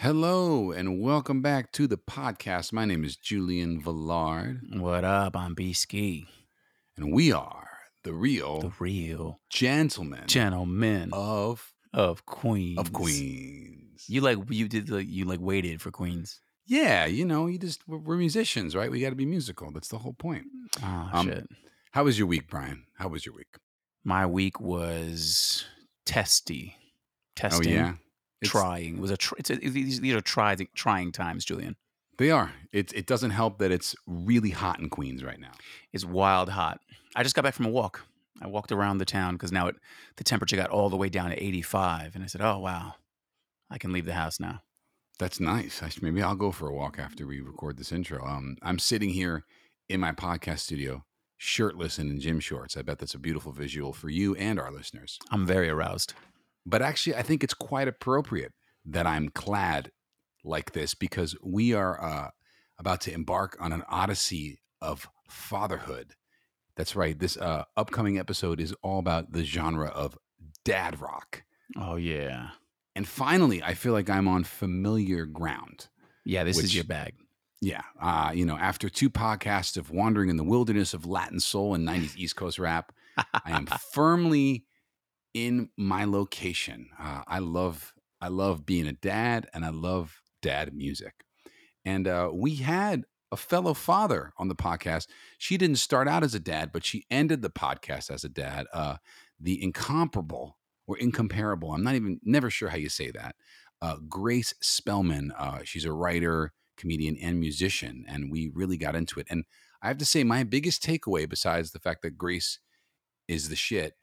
Hello and welcome back to the podcast. My name is Julian Villard, What up? I'm B Ski, and we are the real the real gentlemen gentleman of of Queens. of Queens. You like you did like you like waited for Queens. yeah, you know, you just we're, we're musicians, right? We got to be musical. That's the whole point. Oh Um, shit. How was your week, Brian? How was your week? My week was testy, Oh yeah, It's- trying. It was a tr- it's a, these these are trying trying times, Julian. They are. It it doesn't help that it's really hot in Queens right now. It's wild hot. I just got back from a walk. I walked around the town because now it the temperature got all the way down to 85, and I said, "Oh wow, I can leave the house now." That's nice. I should, maybe I'll go for a walk after we record this intro. Um, I'm sitting here in my podcast studio, shirtless and in gym shorts. I bet that's a beautiful visual for you and our listeners. I'm very aroused. But actually, I think it's quite appropriate that I'm clad like this because we are uh, about to embark on an odyssey of fatherhood. That's right. This uh, upcoming episode is all about the genre of dad rock. Oh yeah, And finally, I feel like I'm on familiar ground. yeah. This Which- is your bag. Yeah. Uh, you know, after two podcasts of wandering in the wilderness of Latin soul and 90s East Coast rap, I am firmly in my location. Uh, I love I love being a dad and I love dad music. And uh, we had a fellow father on the podcast. She didn't start out as a dad, but she ended the podcast as a dad. Uh, the incomparable or incomparable, I'm not even never sure how you say that. Uh, Grace Spellman. Uh, she's a writer, comedian, and musician, and we really got into it. And I have to say, my biggest takeaway, besides the fact that Grace is the shit,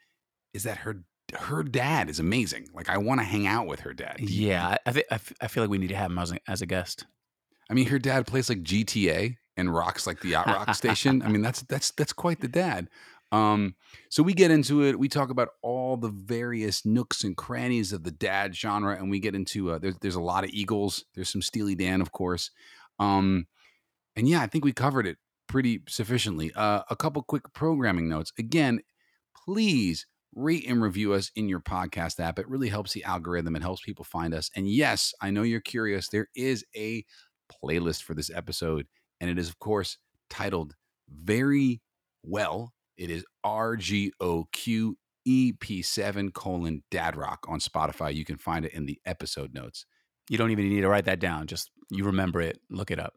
is that her her dad is amazing. Like I want to hang out with her dad. Yeah, I, I, thi- I f- I feel like we need to have him as a, as a guest. I mean, her dad plays like GTA and rocks like the yacht rock station. I mean, that's that's that's quite the dad. Um, so we get into it. We talk about all the various nooks and crannies of the dad genre, and we get into uh, there's there's a lot of Eagles. There's some Steely Dan, of course. Um, and yeah, I think we covered it pretty sufficiently. Uh, a couple quick programming notes. Again, please rate and review us in your podcast app. It really helps the algorithm. It helps people find us. And yes, I know you're curious. There is a playlist for this episode, and it is, of course, titled very well. It is RGOQ EP7 colon Dad Rock on Spotify. You can find it in the episode notes. You don't even need to write that down. Just you remember it. Look it up.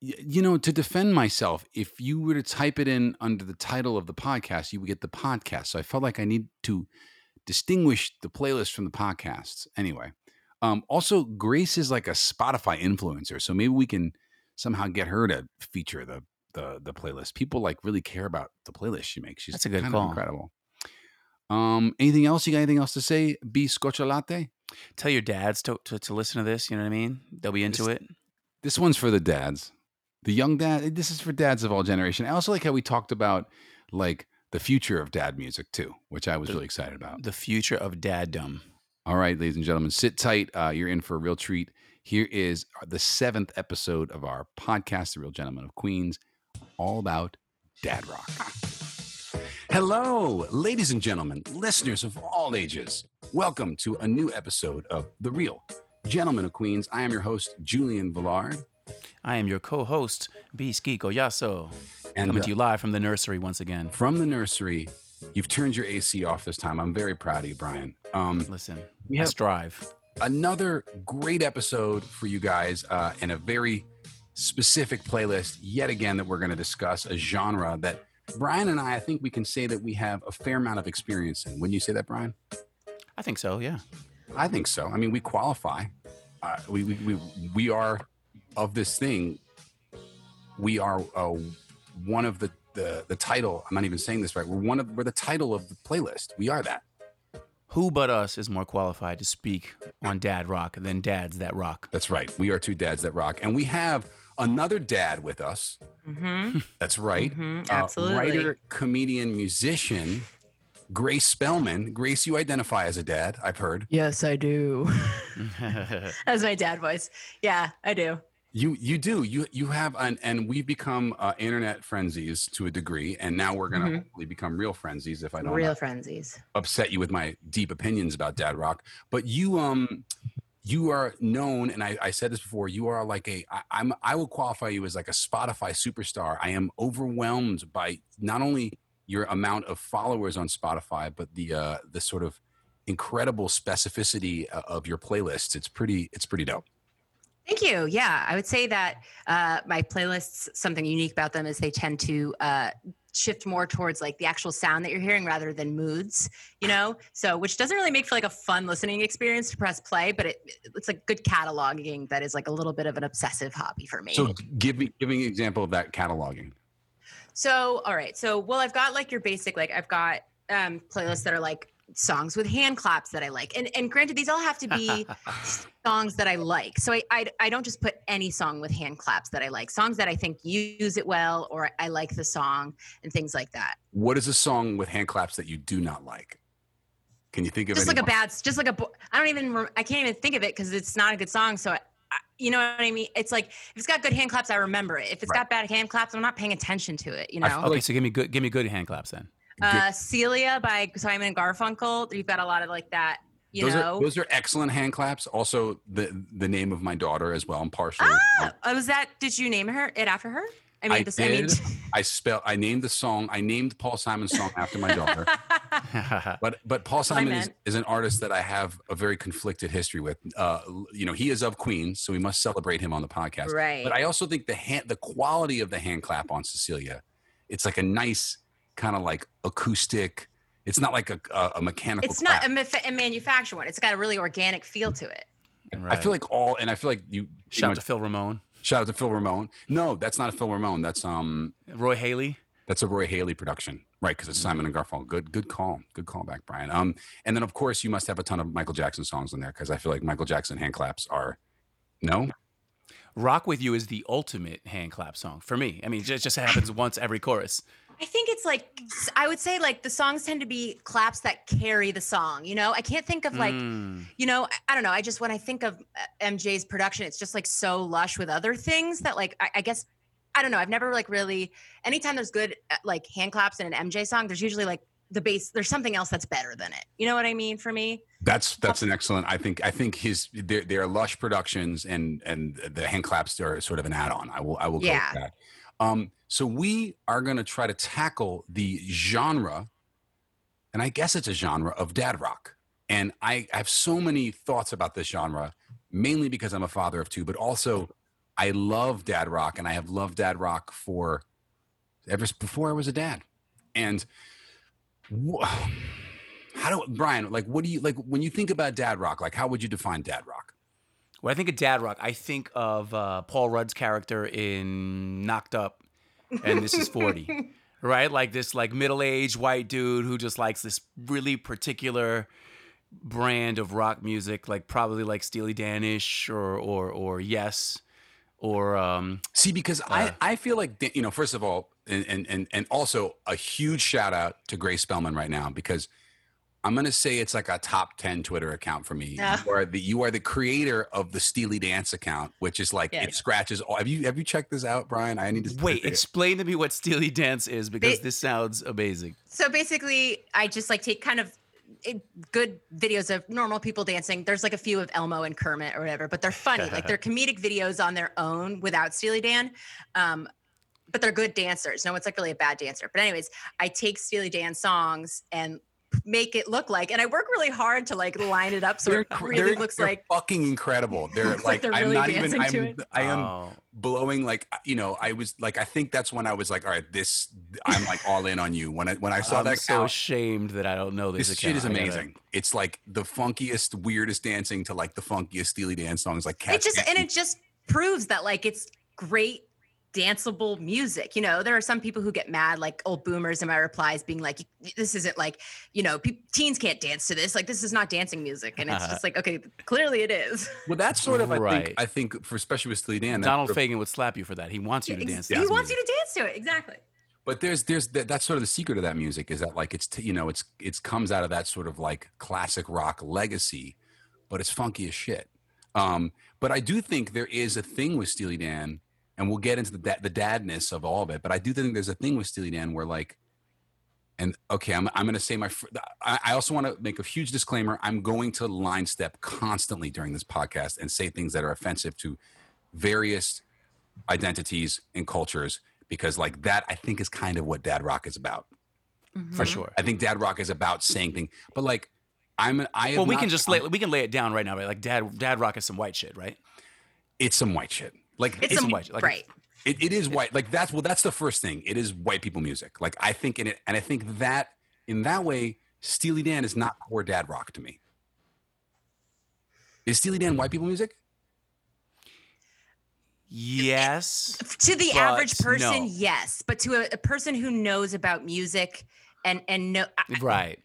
You know, to defend myself, if you were to type it in under the title of the podcast, you would get the podcast. So I felt like I need to distinguish the playlist from the podcasts. Anyway, um, also Grace is like a Spotify influencer, so maybe we can somehow get her to feature the the the playlist. People like really care about the playlist she makes. She's That's a good kind call. of incredible. Um, anything else? You got anything else to say? Be scotcholate. Tell your dads to, to, to listen to this. You know what I mean? They'll be into This- it. This one's for the dads, the young dad. This is for dads of all generation. I also like how we talked about like the future of dad music too, which I was The- really excited about. The future of daddom. All right, ladies and gentlemen, sit tight. Uh, you're in for a real treat. Here is the seventh episode of our podcast, The Real Gentleman of Queens, all about dad rock. Hello, ladies and gentlemen, listeners of all ages. Welcome to a new episode of The Real Gentleman of Queens. I am your host, Julian Villard. I am your co-host, B Ski Goyaso, And coming uh, to you live from the nursery once again. from the nursery, you've turned your AC off this time. I'm very proud of you, Brian. Um, Listen, we have strive. another great episode for you guys uh, and a very specific playlist yet again that we're going to discuss a genre that brian and i i think we can say that we have a fair amount of experience in wouldn't you say that brian I think so. Yeah. i think so i mean we qualify uh, we, we, we, we are of this thing we are uh, one of the, the the title i'm not even saying this right we're one of we're the title of the playlist we are that Who but us is more qualified to speak on dad rock than dads that rock? that's right we are two dads that rock and we have another dad with us Mm-hmm. that's right hmm uh, Absolutely. writer, comedian, musician, Grace Spellman. Grace, you identify as a dad, I've heard. Yes, I do. That's my dad voice. Yeah, I do. You you do. You you have an and we've become uh, internet frenzies to a degree, and now we're gonna Mhm. hopefully become real frenzies if I don't Real frenzies. upset you with my deep opinions about dad rock. But you um you are known, and I, I said this before. You are like a I, I'm I will qualify you as like a Spotify superstar. I am overwhelmed by not only your amount of followers on Spotify, but the uh, the sort of incredible specificity uh, of your playlists. It's pretty it's pretty dope. Thank you. Yeah, I would say that uh, my playlists, something unique about them is they tend to uh, shift more towards like the actual sound that you're hearing rather than moods, you know? So, which doesn't really make for like a fun listening experience to press play, but it, it's like good cataloging that is like a little bit of an obsessive hobby for me. So, give me give me an example of that cataloging. So, all right. So, well, I've got like your basic, like I've got um, playlists that are like songs with hand claps that I like. And and granted, these all have to be songs that I like. So I, I I don't just put any song with hand claps that I like. Songs that I think use it well or I like the song and things like that. What is a song with hand claps that you do not like? Can you think of just any like a bad just like a I don't even I can't even think of it because it's not a good song. So I, I, you know what I mean? It's like if it's got good hand claps, I remember it. If it's Right. got bad hand claps, I'm not paying attention to it. You know. feel Okay, so give me good give me good hand claps then. Uh, Celia by Simon and Garfunkel. You've got a lot of like that. You those know. are those are excellent hand claps. Also, the the name of my daughter as well. I'm partial. Ah, uh, was that? Did you name her it after her? I mean, I this, I mean. I spell. I named the song. I named Paul Simon's song after my daughter. But but Paul Simon is, is an artist that I have a very conflicted history with. Uh, you know, he is of Queens, so we must celebrate him on the podcast. right. But I also think the hand, the quality of the hand clap on Cecilia, it's like a nice kind of like acoustic. It's not like a, a, a mechanical. it's not a, maf- a manufactured one. It's got a really organic feel to it. I feel like all, and I feel like you. you shout know, out to Phil Ramone, shout out to Phil Ramone. No, that's not a Phil Ramone. That's um, Roy Haley. that's a Roy Haley production, right? Because it's Simon and Garfunkel. Good, good call, good call back, Brian. Um, and then of course you must have a ton of Michael Jackson songs in there because I feel like Michael Jackson hand claps are, no, Rock with You is the ultimate hand clap song for me. I mean, it just, just happens once every chorus. I think it's like I would say like the songs tend to be claps that carry the song. You know, I can't think of like Mm. you know I, I don't know. I just when I think of uh, MJ's production, it's just like so lush with other things that like I, I guess I don't know. I've never like really anytime there's good uh, like hand claps in an MJ song, there's usually like the bass. There's something else that's better than it. You know what I mean? For me, that's that's an excellent. I think I think his they're, they're lush productions and and the hand claps are sort of an add on. I will I will go Yeah. with that. Um, so we are going to try to tackle the genre, and I guess it's a genre of dad rock. And I have so many thoughts about this genre, mainly because I'm a father of two, but also I love dad rock, and I have loved dad rock for ever before I was a dad. And how do Brian like? What do you like when you think about dad rock? Like, how would you define dad rock? When I think of dad rock, I think of uh, Paul Rudd's character in Knocked Up, and this is forty, right? Like this like middle aged white dude who just likes this really particular brand of rock music, like probably like Steely Danish or or or Yes, or um, See, because Uh, I, I feel like you know, first of all, and, and and and also a huge shout out to Grace Spellman right now because I'm gonna say it's like a top ten Twitter account for me. Yeah. You are the you are the creator of the Steely Dance account, which is like Yeah. it scratches all. Have you have you checked this out, Brian? I need to wait, explain to me what Steely Dance is because They- this sounds amazing. So basically, I just like take kind of it, good videos of normal people dancing. There's like a few of Elmo and Kermit or whatever, but they're funny. like they're comedic videos on their own without Steely Dan. Um, but they're good dancers. No one's like really a bad dancer. But anyways, I take Steely Dan songs and make it look like, and I work really hard to like line it up so They're, it really they're- looks they're like fucking incredible. They're like, like they're I'm really not even. dancing I'm to it. I am Oh. blowing like uh, you know. I was like, I think that's when I was like, all right, this. I'm like all in on you. When I when I saw I'm that so count, ashamed that I don't know this. this shit is account. I amazing. It's like the funkiest, weirdest dancing to like the funkiest Steely Dan songs, like Cat it just and it just proves that like it's great danceable music you know there are some people who get mad like old boomers in my replies being like this isn't like you know pe- teens can't dance to this like this is not dancing music and it's just like okay clearly it is Well, that's sort of I Right. think I think for especially with Steely Dan. Donald sort of- Fagen would slap you for that. He wants you to Ex- dance. he to wants music. you to dance to it exactly But there's there's that, that's sort of the secret of that music is that like it's t- you know it's it's comes out of that sort of like classic rock legacy, but it's funky as shit. Um, but I do think there is a thing with Steely Dan, and we'll get into the da- the dadness of all of it. But I do think there's a thing with Steely Dan where like, And okay, I'm, I'm going to say my. fr- I, I also want to make a huge disclaimer. I'm going to line step constantly during this podcast and say things that are offensive to various identities and cultures because, like that, I think is kind of what Dad Rock is about. for Mhm. sure. I think Dad Rock is about saying things, but like I'm. I Well, we not- can just lay we can lay it down right now, right? Like dad dad rock is some white shit, right? It's some white shit. Like It's, It's some, white, like- right. It, it is white. Like that's well, that's the first thing. It is white people music. Like I think in it, and I think that in that way, Steely Dan is not core dad rock to me. Is Steely Dan white people music? Yes. to the average person no. yes but to a, a person who knows about music and and know I, Right.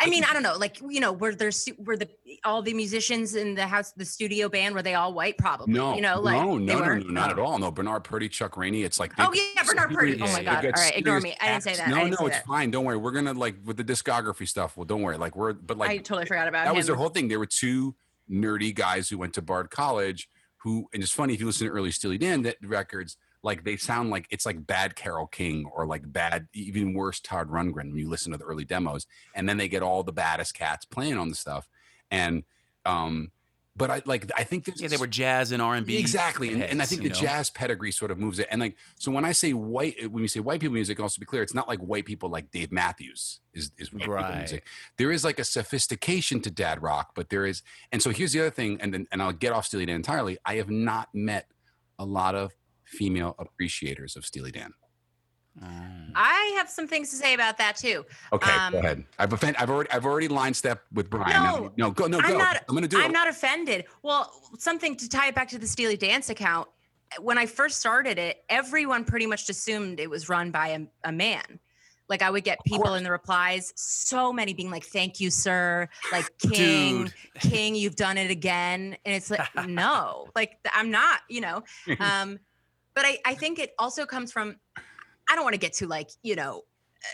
I mean i don't know like you know were there were the all the musicians in the house the studio band were they all white probably No, you know like no, no, no, no, not at all. No, Bernard Purdy, Chuck Rainey. It's like oh yeah bernard purdy oh my god all right ignore me i didn't say that No, no, it's fine. Don't worry. We're gonna like with the discography stuff. Well, don't worry. Like we're but like i totally forgot about that was their whole thing. There were two nerdy guys who went to Bard College who, and it's funny if you listen to early Steely Dan that records, like they sound like it's like bad Carol King or like bad, even worse Todd Rundgren when you listen to the early demos, and then they get all the baddest cats playing on the stuff, and um, but I like I think there's Yeah, they were jazz and R and B. Exactly, and, and I think the know? jazz pedigree sort of moves it. And like, so when I say white, when you say white people music, also to be clear, it's not like white people like Dave Matthews is is white people music. There is like a sophistication to dad rock, but there is. And so here's the other thing, and then and I'll get off Steely Dan entirely. I have not met a lot of female appreciators of Steely Dan. Mm. i have some things to say about that too Okay, Um, go ahead. I've offend, I've already I've already line stepped with Brian. No, no, go no I'm go. not- I'm gonna do I'm it. not offended. Well, something to tie it back to the Steely Dance account. When I first started it, everyone pretty much assumed it was run by a, a man. Like I would get people in the replies, so many being like, "Thank you, sir," like King, Dude. King, you've done it again, and it's like, no, like I'm not, you know. Um, but I, I think it also comes from, I don't want to get to like, you know,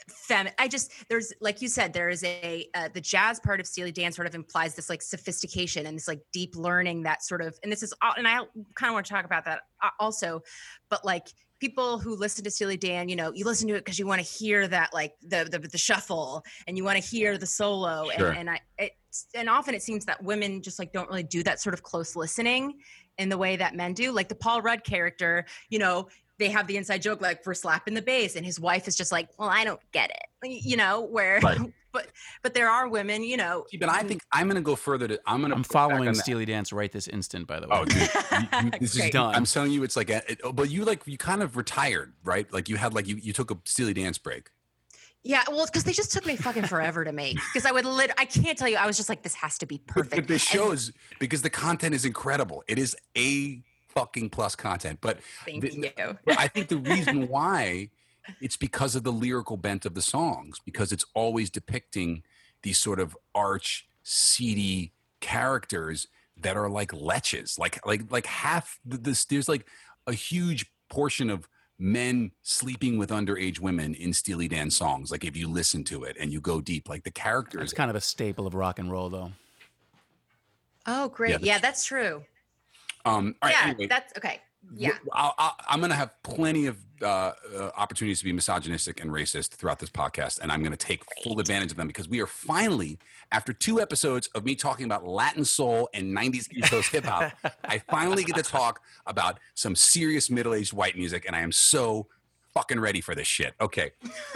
fem i just there's like you said there is a uh, the jazz part of steely dan sort of implies this like sophistication and this like deep learning that sort of and this is all and i kind of want to talk about that uh, also but like people who listen to steely dan you know you listen to it because you want to hear that like the, the the shuffle and you want to hear the solo Sure. and, and i it's and often it seems that women just like don't really do that sort of close listening in the way that men do like the paul rudd character you know they have the inside joke like for slapping the bass and his wife is just like well i don't get it you know where Right. but but there are women you know But I think I'm gonna go further. To I'm gonna I'm following on that. Steely Dance right this instant. By the way. Oh, dude, you- you- this is Done. I'm telling you, it's like, a, it, but you like you kind of retired, right? Like you had like you you took a Steely Dance break. Yeah well because they just took me fucking forever to make because i would lit i can't tell you i was just like this has to be perfect but this And shows because the content is incredible. It is a fucking plus content. But thank the- you but I think the reason why it's because of the lyrical bent of the songs, because it's always depicting these sort of arch, seedy characters that are like leches, like like like half the, this. There's like a huge portion of men sleeping with underage women in Steely Dan songs. Like if you listen to it and you go deep, like the characters. It's kind of a staple of rock and roll, though. oh great Yeah, yeah, that's true Um, all right, yeah anyway, that's okay yeah. I'll, I'm going to have plenty of uh, uh, opportunities to be misogynistic and racist throughout this podcast, and I'm going to take full advantage of them because we are finally, after two episodes of me talking about Latin soul and 90s East Coast hip hop, I finally get to talk about some serious middle aged white music, and I am so fucking ready for this shit. Okay,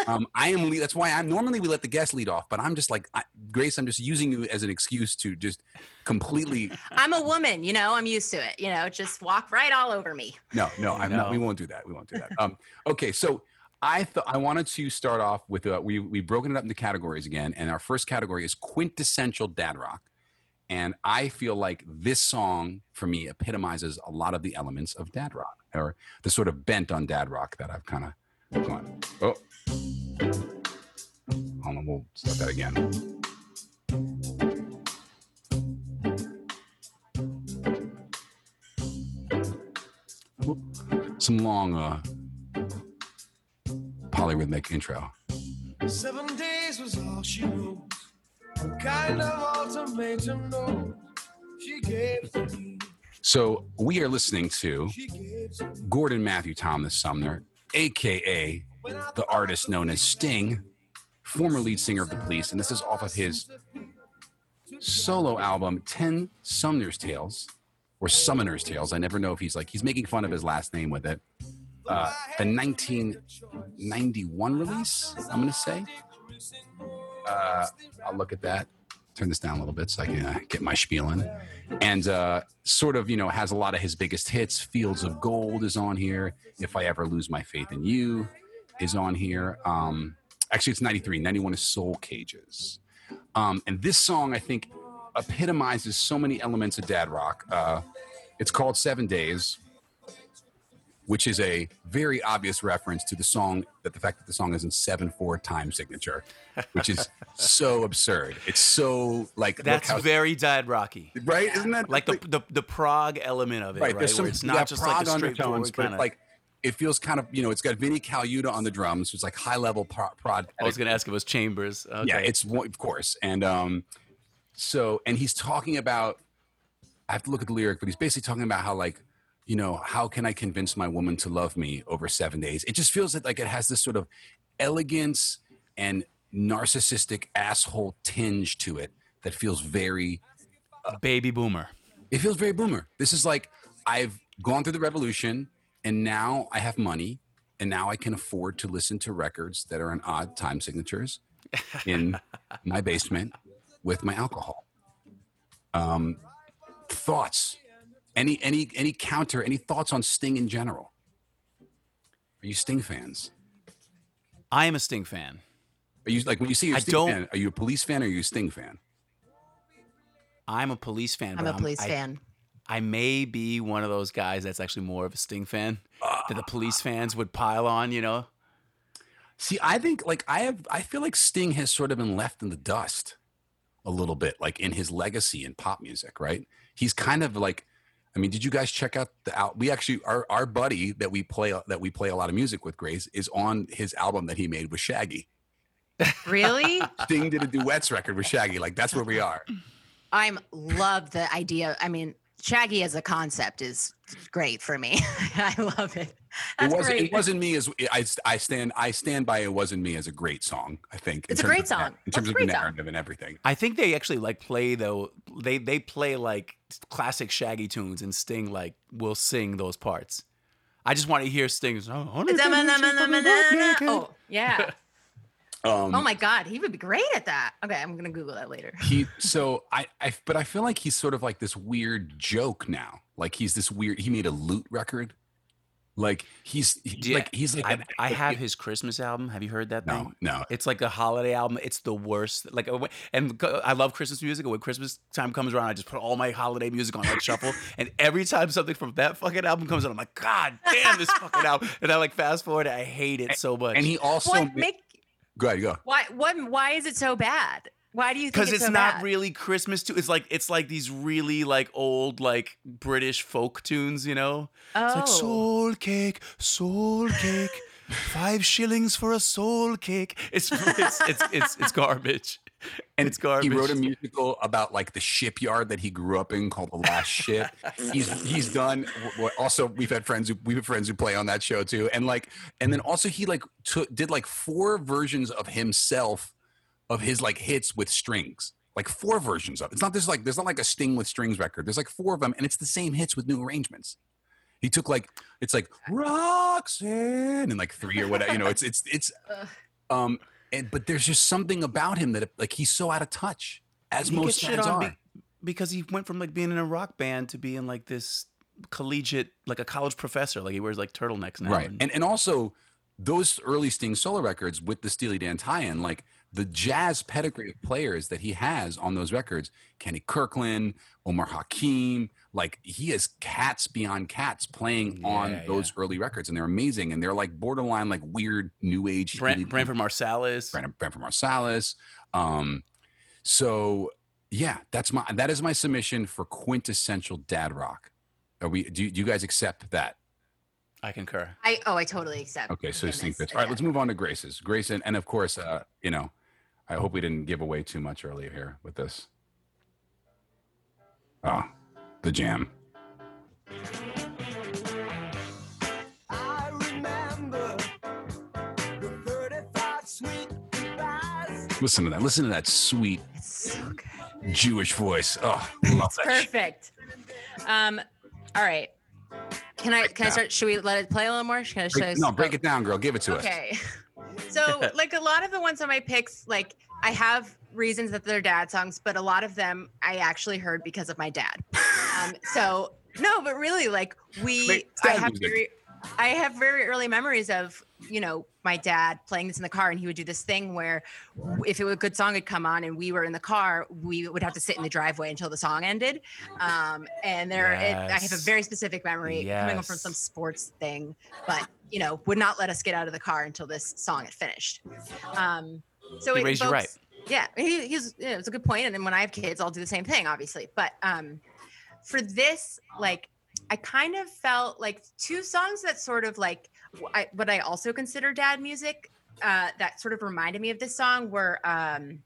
um, I am. le- That's why I'm normally we let the guest lead off, but I'm just like I, Grace. I'm just using you as an excuse to just completely i'm a woman you know i'm used to it you know just walk right all over me No, no, I'm not. We won't do that. We won't do that. Um, okay, so I thought I wanted to start off with uh, we we've broken it up into categories again, and our first category is quintessential dad rock, and I feel like this song for me epitomizes a lot of the elements of dad rock, or the sort of bent on dad rock that I've kind of gone. Oh, hold on, we'll start that again. Some long uh, polyrhythmic intro. Seven days was all she wrote. Kind of ultimatum note she gave to me? So we are listening to. Gordon Matthew Thomas Sumner, aka the artist known as Sting, former lead singer of the Police, and this is off of his solo album, Ten Sumner's Tales, or Summoner's Tales. I never know if he's like he's making fun of his last name with it. Uh, the 1991 release, I'm gonna say. Uh, I'll look at that. Turn this down a little bit so I can uh, get my spiel in. And uh, sort of, you know, has a lot of his biggest hits. Fields of Gold is on here. If I Ever Lose My Faith in You is on here. Um, actually, it's 93. 91 is Soul Cages. Um, and this song, I think, epitomizes so many elements of dad rock. Uh, it's called Seven Days, which is a very obvious reference to the song that the fact that the song is in 7 4 time signature, which is so absurd. It's so like, That's how- very Dad Rocky. right? Isn't that Like the, the the prog element of it, right? right? There's some Where it's not just like a undertones, but kind of. like it feels kind of you know it's got Vinnie Caluta on the drums, it's like high level pro- prod. I was gonna ask if it was Chambers. Okay. Yeah, it's of course, and um, so and he's talking about. I have to look at the lyric, but he's basically talking about how like, you know, how can I convince my woman to love me over seven days? It just feels like it has this sort of elegance and narcissistic asshole tinge to it that feels very baby boomer. it feels very boomer. This is like I've gone through the revolution and now I have money and now I can afford to listen to records that are in odd time signatures in my basement with my alcohol. Um, thoughts? Any any any counter? Any thoughts on Sting in general? Are you Sting fans? I am a Sting fan. Are you like when you see a I Sting don't- fan? Are you a police fan or are you a Sting fan? I'm a police fan. I'm but a police I, fan. I may be one of those guys that's actually more of a Sting fan ah. that the police fans would pile on. You know, See, I think like I have I feel like Sting has sort of been left in the dust a little bit, like in his legacy in pop music, right? He's kind of like I mean, did you guys check out the out we actually our our buddy that we play that we play a lot of music with, Grace, is on his album that he made with Shaggy. Really? Sting did a duets record with Shaggy. Like that's where we are. I'm love the idea. I mean, Shaggy as a concept is great for me. I love it. That's it wasn't great. it wasn't me as I, I stand I stand by it wasn't me as a great song, I think. It's a terms great of the- song. In terms a of the great song. narrative and everything. I think they actually like play though. They they play like classic Shaggy tunes, and Sting like will sing those parts. I just want to hear Sting's. Oh, Oh, yeah. Um Oh my God, he would be great at that. Okay, I'm gonna Google that later. he so I, I but I feel like he's sort of like this weird joke now. Like he's this weird. He made a loot record. Like he's, he's Yeah, like he's like I, an- I have his Christmas album. Have you heard that? no thing? no. It's like a holiday album. It's the worst. Like, uh, and I love Christmas music. When Christmas time comes around, I just put all my holiday music on like shuffle. And every time something from that fucking album comes out, I'm like, God damn this fucking album. And I like fast forward. I hate it so much. And he also What make go ahead go. why what why is it so bad? Why do you think because it's, it's so not bad? really Christmas too. It's like it's like these really like old like British folk tunes, you know. It's like Oh. soul cake, soul cake, five shillings for a soul cake. It's it's it's it's, it's garbage. And it's garbage. He wrote a musical about like the shipyard that he grew up in called The Last Ship. he's he's done. Also, we've had friends who we've had friends who play on that show too, and like, and then also he like took did like four versions of himself of his like hits with strings. Like four versions of it. It's not this like there's not like a Sting with strings record. There's like four of them, and it's the same hits with new arrangements. He took like it's like Roxanne and like three or whatever. You know, it's it's it's um and but there's just something about him that like he's so out of touch as He most guys are. be- because he went from like being in a rock band to being like this collegiate, like a college professor. Like he wears like turtlenecks now. right. And and also those early Sting solo records with the Steely Dan tie-in, like the jazz pedigree of players that he has on those records, Kenny Kirkland, Omar Hakim, like he has cats beyond cats playing on Yeah, those early records, and they're amazing, and they're like borderline like weird new age. Brent, Steely Dan Brentford Marsalis. Brandon Brentford Marsalis. Um, so yeah, that's my that is my submission for quintessential dad rock. Are we? Do, you- do you guys accept that? I concur. I oh I totally accept. Okay, so him Sting as All right, let's move on to Grace's. Grace and, and of course, uh, you know, I hope we didn't give away too much earlier here with this. Oh, the jam. I remember the 35 sweet goodbyes Listen to that. Listen to that sweet so. Jewish voice. Oh, love that. shit. Perfect. Um, all right. Can I can I start? Should we let it play a little more? Should I, should I Break, no, break it down, girl. Give it to us. Okay. So, like a lot of the ones on my picks, like I have reasons that they're dad songs, but a lot of them I actually heard because of my dad. Um, so no, but really, like we, Wait, I have music. very, I have very early memories of you know my dad playing this in the car, and he would do this thing where if it was a good song would come on and we were in the car, we would have to sit in the driveway until the song ended. Um, and there, it, I have a very specific memory coming from some sports thing, but you know, would not let us get out of the car until this song had finished. Um, so He it raised you right. Yeah, he, he's yeah, it's a good point. And then when I have kids, I'll do the same thing, obviously. But um, for this, like, I kind of felt like two songs that sort of like I, what I also consider dad music uh, that sort of reminded me of this song were. Um,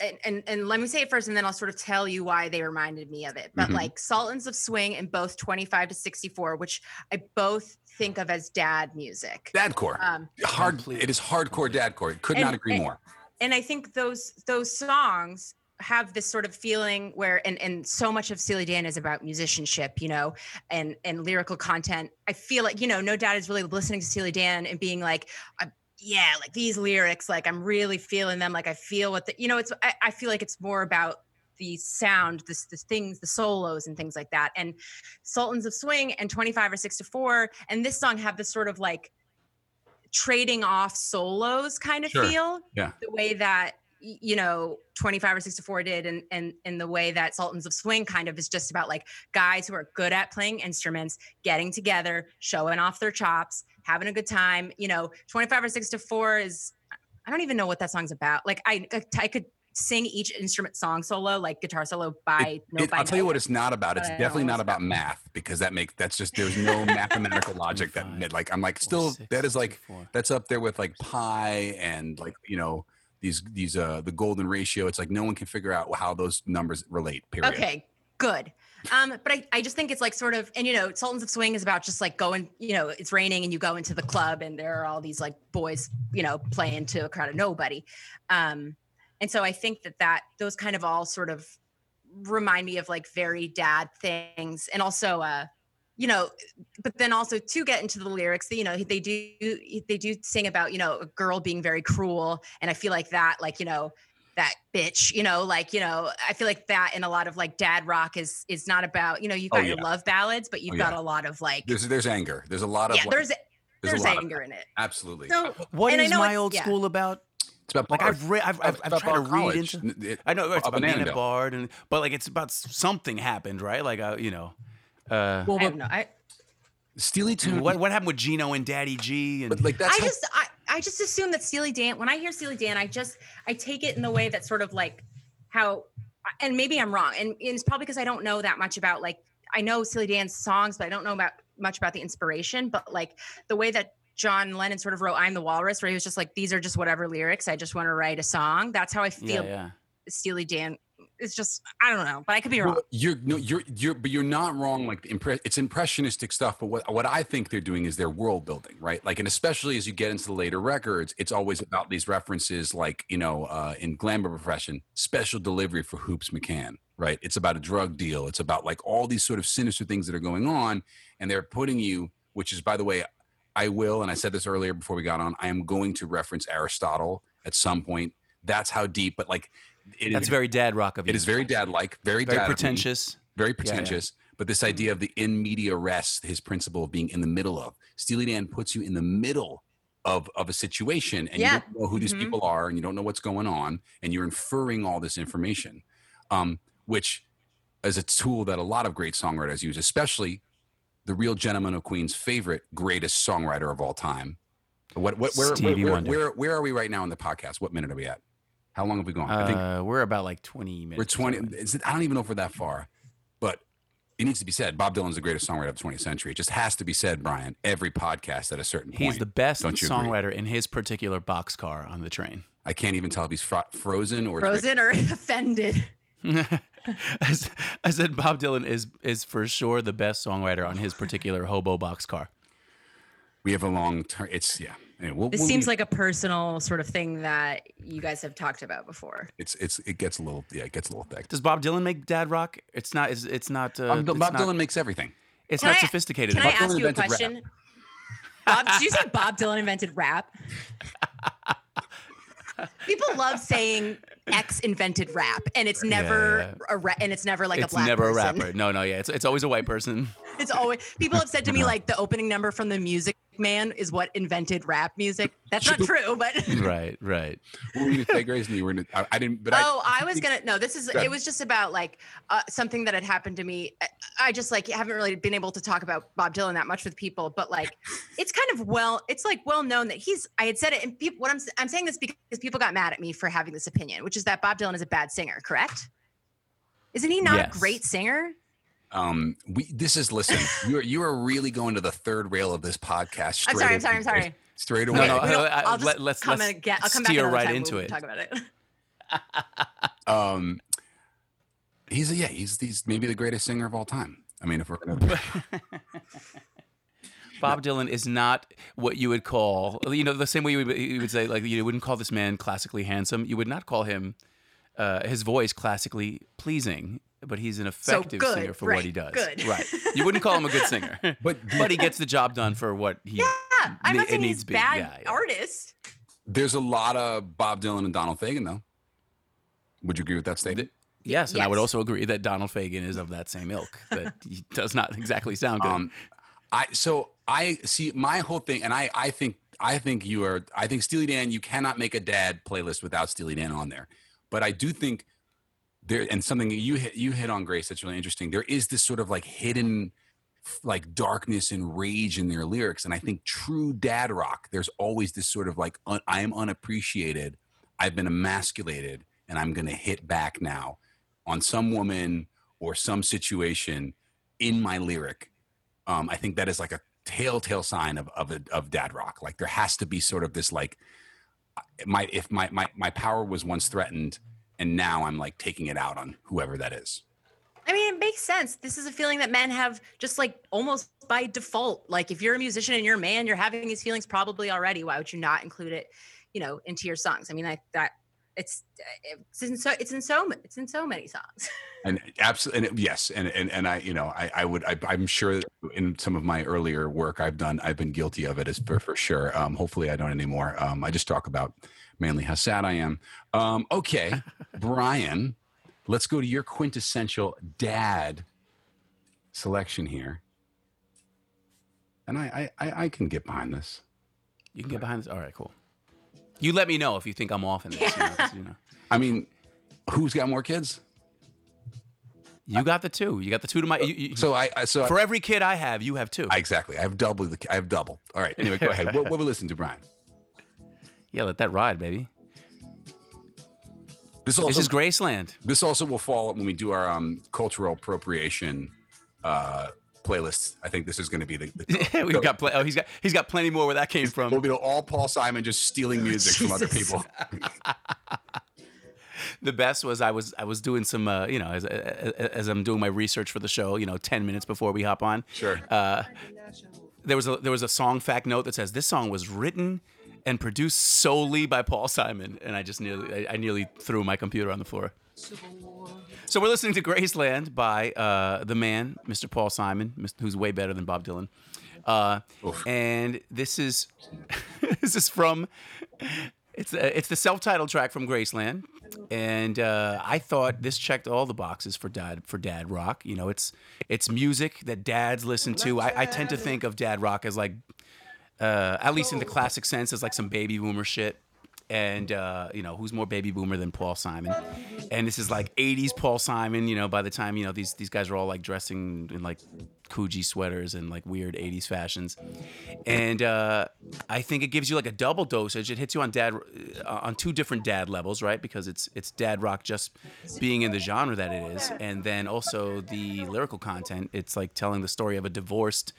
and, and and let me say it first, and then I'll sort of tell you why they reminded me of it. But Mhm. like Sultans of Swing and both 25 to 64, which I both think of as dad music. Dadcore. Um, Hard. It is hardcore dadcore. Could And- not agree and- more. and I think those those songs have this sort of feeling where and and so much of Steely Dan is about musicianship, you know, and and lyrical content. I feel like you know, no doubt is really listening to Steely Dan and being like, I, yeah, like these lyrics, like I'm really feeling them. Like I feel what the you know, it's I, I feel like it's more about the sound, this the things, the solos and things like that. And Sultans of Swing and 25 or 6 to 4 and this song have this sort of like trading off solos kind of Sure. feel. Yeah. The way that you know 25 or 64 did and and in the way that Sultans of Swing kind of is just about like guys who are good at playing instruments, getting together, showing off their chops, having a good time. You know, 25 or 64 is I don't even know what that song's about. Like I I could sing each instrument song solo, like guitar solo by no It- by I'll tell you what it's not about. It's but I don't definitely not about about. math because that makes that's just there's no mathematical logic that Five, like I'm like still six, that is like four. that's up there with like pi and like you know these these uh the golden ratio. It's like no one can figure out how those numbers relate. Period. Okay, good. Um, but I, I just think it's like sort of, and you know, Sultans of Swing is about just like going, you know, it's raining and you go into the club and there are all these like boys, you know, playing to a crowd of nobody. Um, and so I think that that those kind of all sort of remind me of like very dad things and also, uh, you know, but then also to get into the lyrics, you know, they do they do sing about you know a girl being very cruel, and I feel like that, like you know, that bitch, you know, like, you know, I feel like that in a lot of like dad rock is is not about, you know, you've Oh, got your love ballads, but you've Oh, got a lot of like There's there's anger. There's a lot of yeah, like, there's there's, there's anger of in it. absolutely. So What and I is know my old yeah. school about? it's about Like Bard. I've read, I've, I've, It's I've tried to read into. It- I know it's about being at Bard, and but like it's about something happened, right? Like uh, you know, uh, Well, I have but no I Steely Tune. what what happened with Gino and Daddy G? And But like that's I how- just I, I just assume that Steely Dan when I hear Steely Dan, I just I take it in the way that sort of like how and maybe I'm wrong. And, and it's probably because I don't know that much about like I know Steely Dan's songs, but I don't know about much about the inspiration. But like the way that John Lennon sort of wrote I'm the Walrus, where he was just like, these are just whatever lyrics. I just want to write a song. That's how I yeah, feel yeah. Steely Dan. It's just I don't know, but I could be wrong. Well, you're no, you're you're, but you're not wrong. Like the impre- it's impressionistic stuff. But what what I think they're doing is they're world building, right? Like, and especially as you get into the later records, it's always about these references, like you know, uh, in glamour profession, special delivery for Hoops McCann, right? It's about a drug deal. It's about like all these sort of sinister things that are going on, and they're putting you, which is by the way, I will, and I said this earlier before we got on. I am going to reference Aristotle at some point. That's how deep, but like. It That's is, very dad rock of you. it is very dad-like, very, very dad pretentious. very yeah. pretentious. But this idea of the in media res, his principle of being in the middle of Steely Dan puts you in the middle of of a situation, and Yeah. you don't know who these Mhm. people are, and you don't know what's going on, and you're inferring all this information, um, which is a tool that a lot of great songwriters use, especially the real gentleman of Queen's favorite greatest songwriter of all time. What what where Stevie where, where, Wonder. where where are we right now in the podcast? What minute are we at? How long have we gone? I think Uh, we're about like 20 minutes. we're 20. something. Is it, I don't even know if we're that far, but it needs to be said. Bob Dylan's the greatest songwriter of the 20th century. It just has to be said, Brian. Every podcast at a certain point. He's the best Don't you agree? songwriter in his particular boxcar on the train. I can't even tell if he's fro- frozen or Frozen or offended. I said Bob Dylan is is for sure the best songwriter on his particular hobo boxcar. We have a long term. It's yeah. Anyway, we'll, This we'll seems leave- like a personal sort of thing that you guys have talked about before. it's it's it gets a little yeah it gets a little thick. Does Bob Dylan make dad rock? It's not. It's, it's not. Uh, Bob, it's Bob not, Dylan makes everything. It's Can not I- sophisticated. Can I enough. Bob Dylan ask you a invented question? Bob, did you say Bob Dylan invented rap? People love saying X invented rap, and it's never Yeah. a ra- and it's never like it's a black never person. a rapper. No, no, yeah. It's, it's always a white person. It's always people have said to me like the opening number from the Music Man is what invented rap music. That's not true, but right, right. What were you gonna say, Grace? You were gonna, I, I didn't, but oh, I was gonna no. This is Go it was just about like uh, something that had happened to me. I, I just like haven't really been able to talk about Bob Dylan that much with people, but like it's kind of well, it's like well known that he's. I had said it, and people. What I'm I'm saying this because people got mad at me for having this opinion, which is that Bob Dylan is a bad singer. Correct? Isn't he not Yes. a great singer? Um, we this is listen. You are you are really going to the third rail of this podcast. I'm sorry, I'm sorry, I'm sorry. Straight away. no, We don't- I- I- I'll just let- let's- come let's again. I'll come back steer another right time into we'll it. Talk about it. Um, he's yeah, he's he's maybe the greatest singer of all time. I mean, if we're gonna, Bob Dylan is not what you would call, you know, the same way you would, you would say, like, you wouldn't call this man classically handsome. You would not call him, uh, his voice classically pleasing, but he's an So effective good, singer for right, what he does. good. Right. You wouldn't call him a good singer, but but he gets the job done for what he. Yeah, I'm Ne- not it saying needs he's to be, bad yeah, yeah. artist. there's a lot of Bob Dylan and Donald Fagen though. Would you agree with that statement? Yes, and I would also agree that Donald Fagen is of that same ilk. That he does not exactly sound good. Um, I so I see my whole thing, and I I think I think you are I think Steely Dan. You cannot make a dad playlist without Steely Dan on there, but I do think there and something you hit you hit on Grace that's really interesting. There is this sort of like hidden like darkness and rage in their lyrics, and I think true dad rock. There's always this sort of like un, I am unappreciated. I've been emasculated, and I'm going to hit back now on some woman or some situation in my lyric um, I think that is like a telltale sign of of, a, of dad rock. Like there has to be sort of this like my if my my my power was once threatened, and now I'm like taking it out on whoever that is. I mean, it makes sense. This is a feeling that men have just like almost by default. Like if you're a musician and you're a man, you're having these feelings probably already. Why would you not include it, you know, into your songs? I mean, I that it's it's in so it's in so it's in so many songs. And absolutely, and yes, and and and I, you know, I I would I, I'm sure in some of my earlier work I've done, I've been guilty of it, as for for sure. Um, hopefully I don't anymore. Um, I just talk about mainly how sad I am. Um, okay, Brian, let's go to your quintessential dad selection here. And I I I, I can get behind this. you can get behind this. All right, cool. You let me know if you think I'm off in this. You know, you know. I mean, who's got more kids? You got the two. You got the two to my. You, you, So I, I so for every kid I have, you have two. I, exactly. I have double the. I have double. All right. Anyway, go ahead. What, what we listen to, Brian? Yeah, let that ride, baby. This also This is Graceland. this also will fall when we do our um, cultural appropriation uh, playlists. I think this is going to be the. the We've got. Pl- oh, he's got. He's got plenty more where that came from. We'll be all Paul Simon just stealing music from other people. The best was I was I was doing some uh, you know as as I'm doing my research for the show. You know, ten minutes before we hop on. Sure. Uh, there was a there was a song fact note that says this song was written and produced solely by Paul Simon, and I just nearly I, I nearly threw my computer on the floor. So we're listening to Graceland by uh, the man, Mr. Paul Simon, who's way better than Bob Dylan. Uh, and this is this is from it's uh, it's the self-titled track from Graceland, and uh, I thought this checked all the boxes for dad for dad rock. You know, it's it's music that dads listen to. I, I tend to think of dad rock as like, uh, at least in the classic sense, as like some baby boomer shit. And uh, you know, who's more baby boomer than Paul Simon? And this is like '80s Paul Simon. You know, by the time you know these these guys are all like dressing in like Coogee sweaters and like weird '80s fashions, and uh, I think it gives you like a double dosage. It hits you on dad uh, on two different dad levels, right? Because it's it's dad rock just being in the genre that it is, and then also the lyrical content. It's like telling the story of a divorced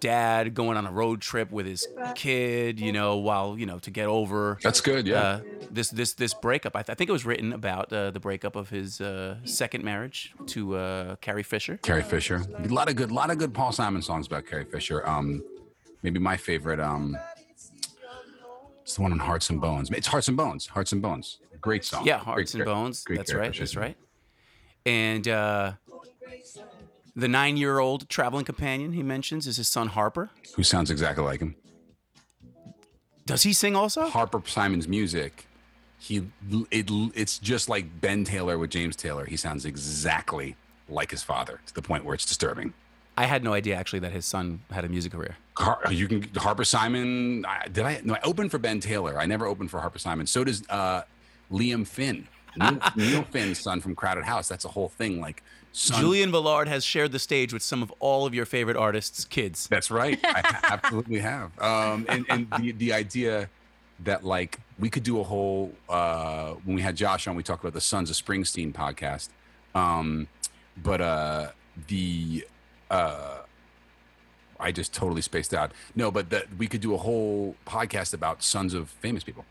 dad going on a road trip with his kid, you know, while you know to get over That's good. Yeah. uh, this this this breakup. I, th- I think it was written about uh, the breakup of his uh, second marriage to uh, Carrie Fisher. Carrie Fisher. A lot of good, lot of good Paul Simon songs about Carrie Fisher. Um, maybe my favorite. Um, It's the one on Hearts and Bones. It's Hearts and Bones. Hearts and Bones. Great song. Yeah, Great Hearts and char- Bones. great That's right. That's right. And the nine-year-old traveling companion he mentions is his son Harper. Who sounds exactly like him. Does he sing also? Harper Simon's music. He it it's just like Ben Taylor with James Taylor. He sounds exactly like his father to the point where it's disturbing. I had no idea actually that his son had a music career. Har- you can Harper Simon. I- Did I? No, I opened for Ben Taylor. I never opened for Harper Simon. So does uh, Liam Finn, Neil, Neil Finn's son from Crowded House. That's a whole thing. Like son, Julian Villard has shared the stage with some of all of your favorite artists' kids. That's right. I absolutely have. Um, and and the, the idea that like we could do a whole uh, when we had Josh on, we talked about the Sons of Springsteen podcast. Um, but uh, the uh, I just totally spaced out. No, but that we could do a whole podcast about sons of famous people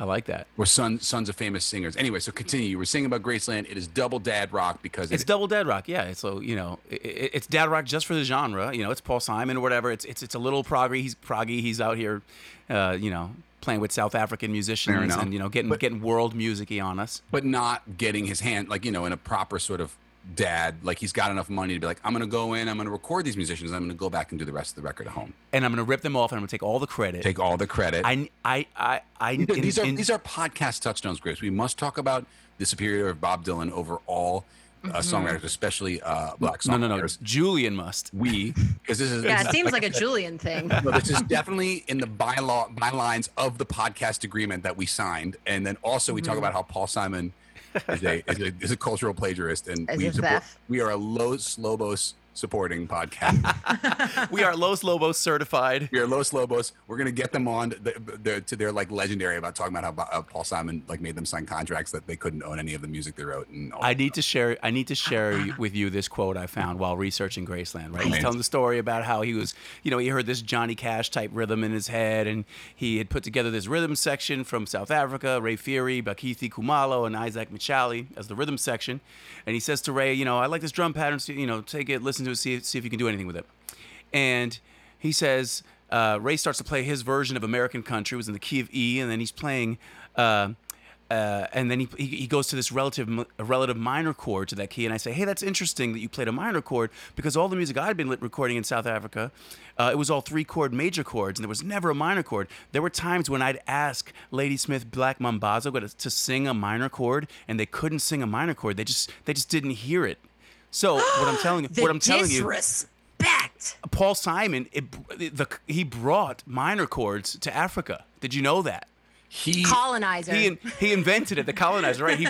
I like that. or son, sons of famous singers. Anyway, so continue. You were singing about Graceland. It is double dad rock because It's it, double dad rock, yeah. It's so you know, i i- it's dad rock just for the genre. You know, it's Paul Simon or whatever. It's it's it's a little proggy. He's proggy. He's out here, uh, you know, playing with South African musicians and you know getting But- getting world musicy on us. but not getting his hand like you know in a proper sort of dad like he's got enough money to be like i'm gonna go in i'm gonna record these musicians i'm gonna go back and do the rest of the record at home And I'm gonna rip them off and I'm gonna take all the credit. take all the credit I I I I these, are, in- these are in- these are podcast touchstones grace we must talk about the superior of bob dylan over all uh, songwriters especially uh black no songwriters no no. Julian must. we because this is Yeah, it seems like a Julian thing. no, this is definitely in the bylaw bylines of the podcast agreement that we signed, and then also we talk Mm-hmm. about how Paul Simon is a is a, is a cultural plagiarist, and we support, we are a Los Lobos supporting podcast. We are Los Lobos certified. we are Los Lobos. We're gonna get them on the, the, to their like legendary about talking about how uh, Paul Simon like made them sign contracts that they couldn't own any of the music they wrote. And all I need to share. I need to share with you this quote I found while researching Graceland. Right, he's telling the story about how he was, you know, he heard this Johnny Cash type rhythm in his head, and he had put together this rhythm section from South Africa, Ray Phiri, Bakithi Kumalo, and Isaac Mtshali as the rhythm section. And he says to Ray, you know, I like this drum pattern. So, you know, take it, listen see see if you can do anything with it. And he says uh, Ray starts to play his version of American Country. It was in the key of E, and then he's playing. Uh, uh, and then he, he, he goes to this relative relative minor chord to that key, and I say, hey, that's interesting that you played a minor chord because all the music I'd been recording in South Africa, uh, it was all three chord major chords, and there was never a minor chord. There were times when I'd ask Ladysmith Black Mambazo to, to sing a minor chord, and they couldn't sing a minor chord. They just they just didn't hear it. So what I'm telling you, what I'm telling you, disrespect. Paul Simon, it, the, he brought minor chords to Africa. Did you know that? he Colonizer. He, he invented it, the colonizer, right? He,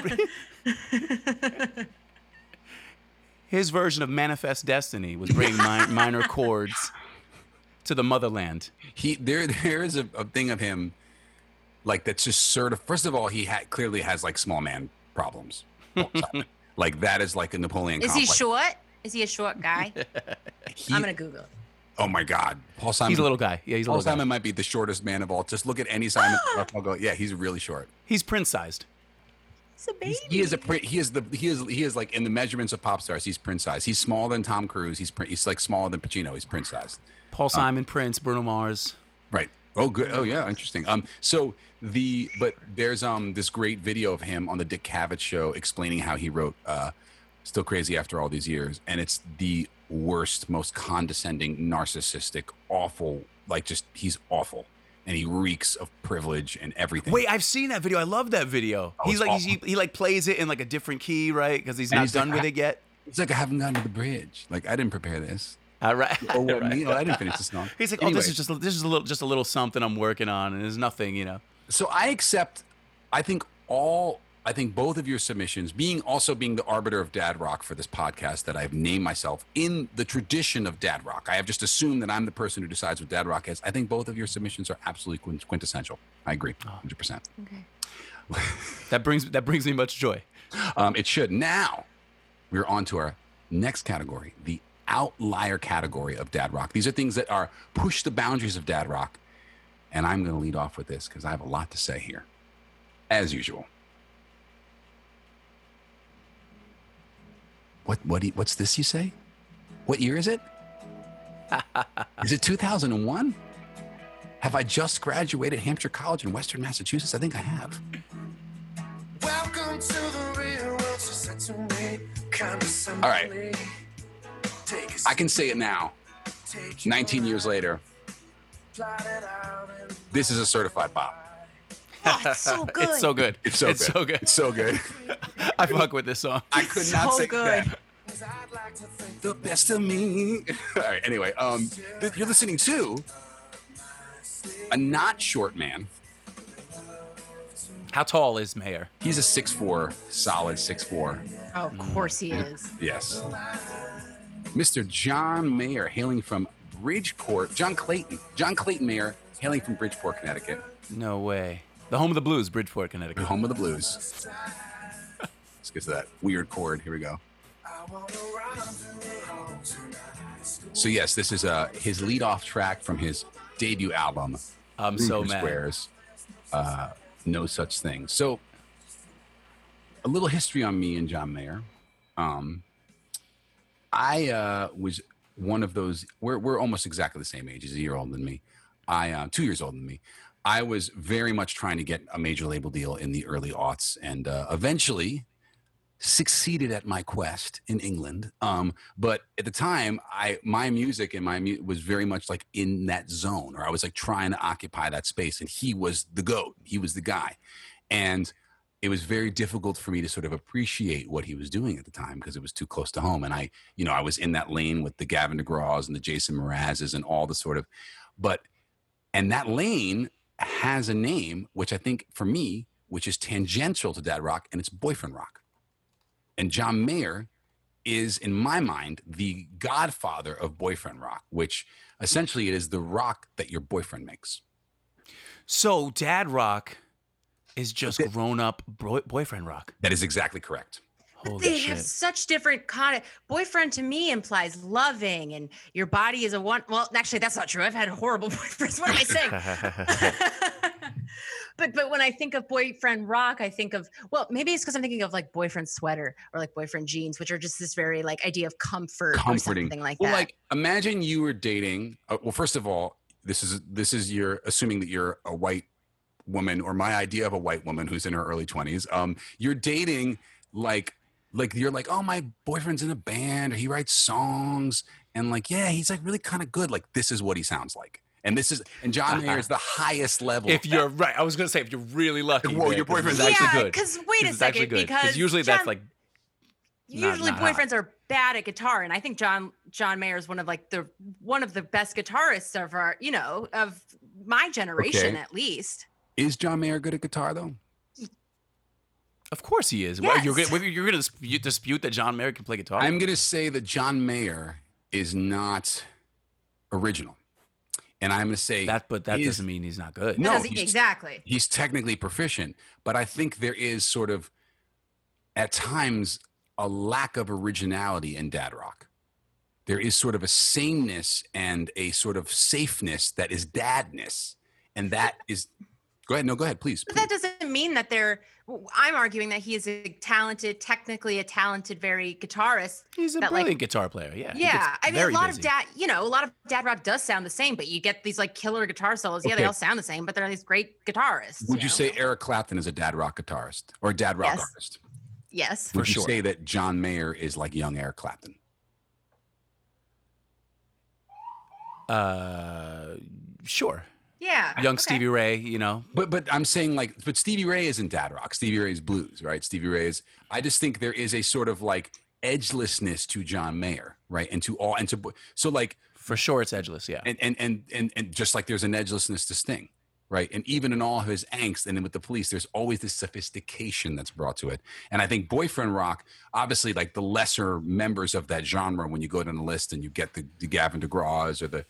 his version of Manifest Destiny was bringing mi- minor chords to the motherland. he there there is a, a thing of him like that's just sort of first of all he ha- clearly has like small man problems like that is like a napoleon Is he short? Is he a short guy? He- I'm gonna Google. it. oh my god paul simon He's a little guy. Yeah, he's a paul little guy. simon might be the shortest man of all just look at any simon i'll go yeah he's really short He's prince sized. It's a baby. He's- he is a pri- he is the he is he is like in the measurements of pop stars he's Prince sized. he's smaller than tom cruise he's prin- he's like smaller than pacino he's Prince sized. Paul um, Simon, Prince, Bruno Mars. Oh, good. Oh, yeah. Interesting. Um. So the but there's um this great video of him on the Dick Cavett show explaining how he wrote uh, "Still Crazy After All These Years," and it's the worst, most condescending, narcissistic, awful. Like just he's awful, and he reeks of privilege and everything. Wait, I've seen that video. I love that video. Oh, he's like he, he like plays it in like a different key, right? Because he's And not he's like, done with I- it yet. it's like I haven't gotten to the bridge. Like I didn't prepare this. All right. Oh, well, Right. me, oh, I didn't finish the song. He's like, oh, this is just this is a little just a little something I'm working on, and there's nothing, you know. So I accept. I think all. I think both of your submissions, being also being the arbiter of dad rock for this podcast that I've named myself in the tradition of dad rock. I have just assumed that I'm the person who decides what dad rock is. I think both of your submissions are absolutely quintessential. I agree, hundred percent. Okay. That brings that brings me much joy. Um, it should. Now we're on to our next category, the outlier category of dad rock. These are things that are push the boundaries of dad rock. And I'm going to lead off with this because I have a lot to say here, as usual. What what you- what's this you say? What year is it? is it 2001? Have I just graduated Hampshire College in Western Massachusetts? I think I have. Welcome to the real world, she said to me. Kind of All right. I can say it now, 19 years later. This is a certified bop. Oh, it's so good. It's so good. It's so it's good. so good. It's so good. I fuck with this song. I could not So say good. that. The best of me. All right. Anyway, um, th- you're listening to a not short man. How tall is Mayer? He's a 6'4", solid 6'4". Oh, of course he is. Yes. Mr. John Mayer, hailing from Bridgeport. John Clayton. John Clayton Mayer, hailing from Bridgeport, Connecticut. No way. The home of the blues, Bridgeport, Connecticut. The home of the blues. Let's get to that weird chord. Here we go. So yes, this is uh, his lead-off track from his debut album, I'm so mad. Squares. Uh, no such thing. So, a little history on me and John Mayer. Um, I uh, was one of those. We're we're almost exactly the same age. He's a year older than me. I uh, two years older than me. I was very much trying to get a major label deal in the early aughts, and uh, eventually succeeded at my quest in England. Um, but at the time, I my music and my mu- was very much like in that zone, or I was like trying to occupy that space. And he was the goat. He was the guy, and it was very difficult for me to sort of appreciate what he was doing at the time because it was too close to home. And I, you know, I was in that lane with the Gavin DeGraws and the Jason Mrazes and all the sort of, but and that lane has a name which I think for me, which is tangential to Dad Rock, and it's Boyfriend Rock. And John Mayer is, in my mind, the godfather of boyfriend rock, which essentially it is the rock that your boyfriend makes. So Dad Rock is just grown up boy- boyfriend rock. That is exactly correct. Holy they shit. have such different kind boyfriend to me implies loving and your body is a one well actually that's not true i've had horrible boyfriends what am i saying but but when i think of boyfriend rock i think of well maybe it's because i'm thinking of like boyfriend sweater or like boyfriend jeans which are just this very like idea of comfort Comforting. or something like well, that like imagine you were dating. Uh, well, first of all, this is this is you're assuming that you're a white woman, or my idea of a white woman who's in her early twenties. Um, you're dating like like you're like, oh, my boyfriend's in a band, or he writes songs, and like, yeah, he's like really kind of good. Like this is what he sounds like, and this is and John Mayer is the highest level. if you're right, I was gonna say if you're really lucky. Whoa, man, your this is boyfriend's actually yeah good. because wait a This is actually second good, because usually John- that's like usually not hot. boyfriends are bad at guitar and i think john john mayer is one of like the one of the best guitarists of our you know of my generation Okay. at least is John Mayer good at guitar though? Of course he is. What, You're gonna, you're gonna dispute, dispute that John Mayer can play guitar? I'm going to say that John Mayer is not original. And I'm going to say that, but that doesn't mean he's not good. No, he's- exactly he's technically proficient, but I think there is sort of at times a lack of originality in dad rock. There is sort of a sameness and a sort of safeness that is dadness. And that is go ahead. No, go ahead, please. But please. that doesn't mean that they're. I'm arguing that he is a talented, technically a talented, very guitarist. He's a that, like- brilliant guitar player. Yeah. Yeah, I mean, a lot busy. of dad, you know, a lot of dad rock does sound the same, but you get these like killer guitar solos. Yeah, they all sound the same, but they're these great guitarists. Would you know? say Eric Clapton is a dad rock guitarist or a dad rock Yes. artist? yes? For Would you sure. say that John Mayer is like young Eric Clapton? Uh, sure. Yeah, Young okay. Stevie Ray. You know. But but I'm saying like, but Stevie Ray isn't dad rock. Stevie Ray is blues, right? Stevie Ray is. I just think there is a sort of like edgelessness to John Mayer, right? And to all and to so like For sure, it's edgeless. Yeah. and and and and, and just like there's an edgelessness to Sting, right? And even in all of his angst and then with the police, there's always this sophistication that's brought to it. And I think boyfriend rock, obviously, like the lesser members of that genre, when you go down the list and you get the, the Gavin DeGraws or the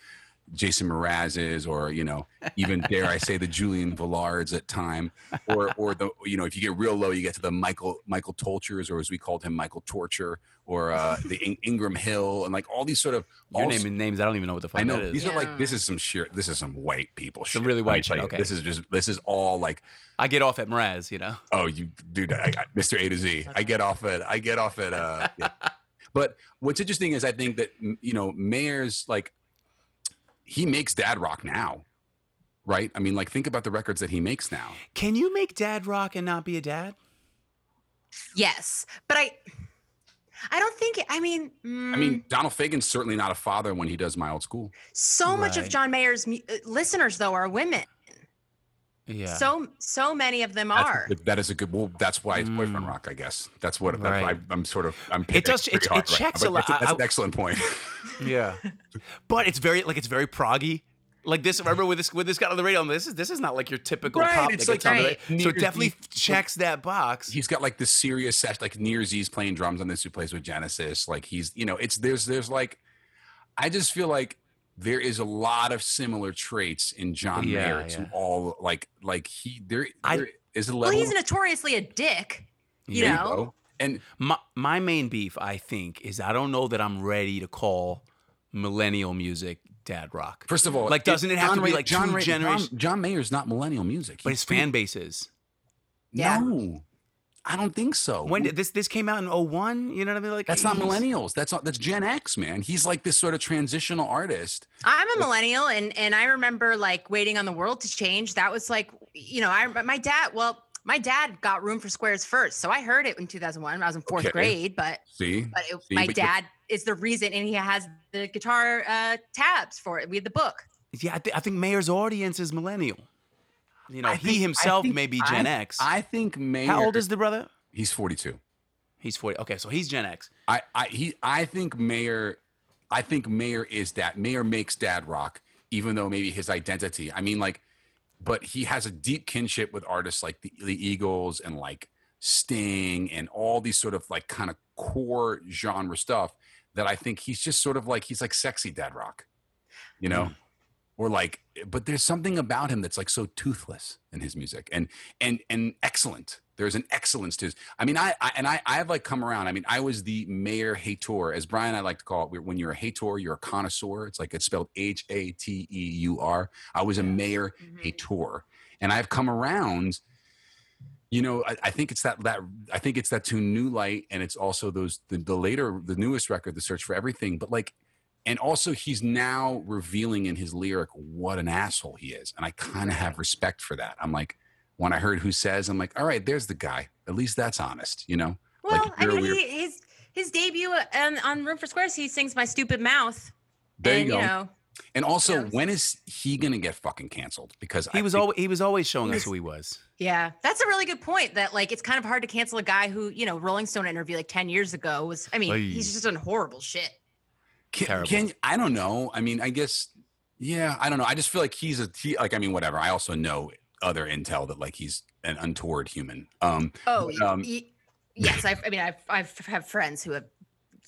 Jason Mrazes or you know even dare I say the Julian Villards at time or or the you know if you get real low you get to the Michael Michael Tolchers or as we called him Michael Torture or uh, the In- Ingram Hill and like all these sort of You're all- naming names. I don't even know what the fuck I know that is. these are like this is some sheer this is some white people Some shit. really white tell shit, you. okay. This is just this is all like I get off at Mraz. You know. oh you dude I, I, Mr. A to Z. I get off at I get off at uh yeah. But what's interesting is I think that you know Mayer's like he makes dad rock now. right? I mean, like think about the records that he makes now. Can you make dad rock and not be a dad? Yes, but I, I don't think. I mean, I mm, mean, Donald Fagen's certainly not a father when he does my old school. so much of John Mayer's mu- uh, listeners though are women. Yeah. So so many of them That's are. good- that is a good. Well, that's why it's boyfriend Mm. rock, I guess. That's what that's Right. I, I'm sort of. I'm. It does- it- pretty it hard right checks now, a lot. That's, that's I- an excellent point. yeah. But it's very like it's very proggy. Like this, remember with this with this guy on the radio? This is this is not like your typical Right, pop it's like gets the right. So it definitely deep- checks that box. he's got like this serious session, like Nir Z's playing drums on this who plays with Genesis. Like he's, you know, it's there's there's like, I just feel like there is a lot of similar traits in John Yeah, Mayer yeah. to all like like he there, I- there is a level. well, level. he's notoriously a dick. You there know, go. and My my main beef, I think, is I don't know that I'm ready to call millennial music dad rock. first of all, Like, doesn't it have John to be Ray- like John two Ray- John, generation- John Mayer's not millennial music, but his fan base is. Yeah. No, I don't think so. When did this this came out in 01? You know what I mean? Like That's not millennials. That's not, that's Gen X, man. He's like this sort of transitional artist. I'm a millennial, and and I remember like waiting on the world to change. That was like, you know, I my dad. Well, my dad got Room for Squares first, so I heard it in 2001. I was in fourth Okay. grade, but See, but it, See, my but dad is the reason, and he has the guitar uh, tabs for it. We had the book. Yeah, I, thi- I think Mayer's audience is millennial. You know, I he think- I himself think- may be Gen I- X. I think Mayer. How old is the brother? he's? Forty two. He's 40. Okay, so he's Gen X. I, I he I think Mayer I think Mayer is that Mayer makes dad rock, even though maybe his identity. I mean, like, but he has a deep kinship with artists like the, the Eagles and like Sting and all these sort of like kind of core genre stuff that I think he's just sort of like he's like sexy dad rock, you know? Hmm. Or like, but there's something about him that's like so toothless in his music and and and excellent. There's an excellence to his. I mean, I, I and I I have like come around. I mean, I was the Mayer hater, as Brian I like to call it. When you're a hater, you're a connoisseur. It's like it's spelled H A T E U R. I was a Mayer mm-hmm. hater, and I've come around. You know, I, I think it's that that I think it's that tune New Light, and it's also those the, the later the newest record, The Search for Everything. But like, and also he's now revealing in his lyric what an asshole he is, and I kind of have respect for that. I'm like, when I heard who says, I'm like, all right, there's the guy. At least that's honest, you know. Like, Well, I mean, weird- he, his his debut on, on Room for Squares, he sings "My Stupid Mouth." There and, you go. know, and also, knows? when is he gonna get fucking canceled? Because He I was think- always he was always showing us who he was. yeah, that's a really good point. That like it's kind of hard to cancel a guy who you know Rolling Stone interview like ten years ago was. I mean, Oy. he's just done horrible shit. Can, Terrible. can I don't know. I mean, I guess yeah, I don't know. I just feel like he's a he, like I mean, whatever. I also know other intel that like he's an untoward human. Um, Oh, But, um, y- yes. I've, I mean, I've I've have friends who have.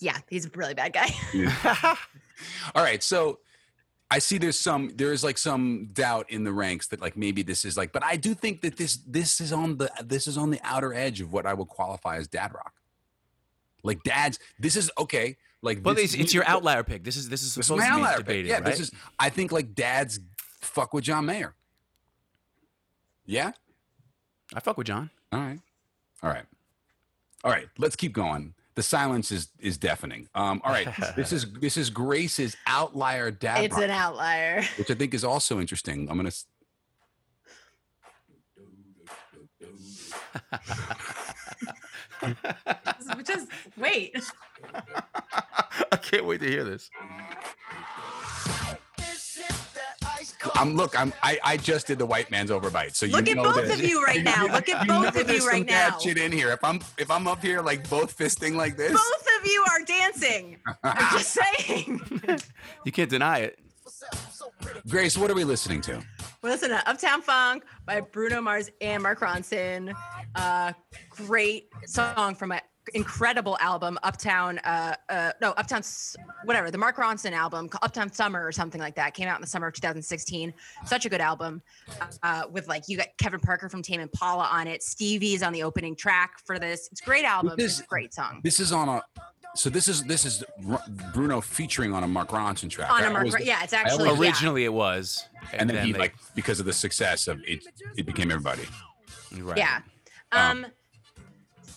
Yeah, he's a really bad guy. all right, so I see there's some there's like some doubt in the ranks that like maybe this is like, but I do think that this this is on the this is on the outer edge of what I would qualify as dad rock. Like dads, this is okay. Like, But this it's, it's your outlier pick. This is this is This is supposed my to be outlier pick. debated, Yeah, right? this is. I think like dads fuck with John Mayer. Yeah. I fuck with John. All right. All right. All right. Let's keep going. The silence is is deafening. Um. All right. this is this is Grace's outlier dad, it's rock, an outlier. which I think is also interesting. I'm gonna. Just wait. I can't wait to hear this. I'm look. I'm. I, I just did the white man's overbite. So you Look at know both that- of you right now. Look at you know both of you right some dad now. Shit in here. If I'm if I'm up here like both fisting like this. Both of you are dancing. I'm just saying. You can't deny it. Grace, what are we listening to? Listen to Uptown Funk by Bruno Mars and Mark Ronson. Uh, great song from an incredible album, Uptown. Uh, uh, no, Uptown, whatever. The Mark Ronson album, Uptown Summer or something like that, came out in the summer of 2016. Such a good album. Uh, with like you got Kevin Parker from Tame Impala on it. Stevie's on the opening track for this. It's a great album. This- It's a great song. This is on a. So this is this is R- Bruno featuring on a Mark Ronson track. On I a Mark, always- Ron- yeah, it's I actually always- yeah. Originally, it was, and then, he they- like because of the success of it, it became everybody. right. Yeah. Um, Um,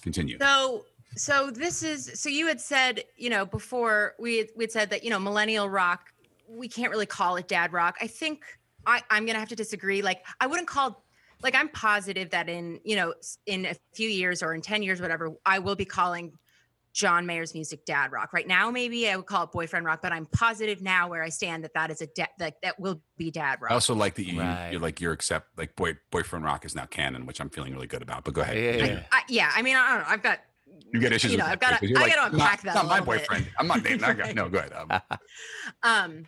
Continue. So so this is so you had said, you know, before we we'd said that, you know, millennial rock, we can't really call it dad rock. I think I, I'm gonna have to disagree. Like I wouldn't call like I'm positive that in you know in a few years or in 10 years, whatever, I will be calling John Mayer's music dad rock. Right now, maybe I would call it boyfriend rock, but I'm positive now where I stand that that is a da- that that will be dad rock. I also like that you Right. you're like you're accept like boy boyfriend rock is now canon, which I'm feeling really good about. But go ahead. Yeah, yeah, yeah. I, yeah, I mean, I don't know. I've got You get issues. You know, with I've that, gotta- too, 'cause you're I gotta "I'm not- unpack that a Not my little bit." boyfriend. I'm not dating that guy. No, go ahead. Um, um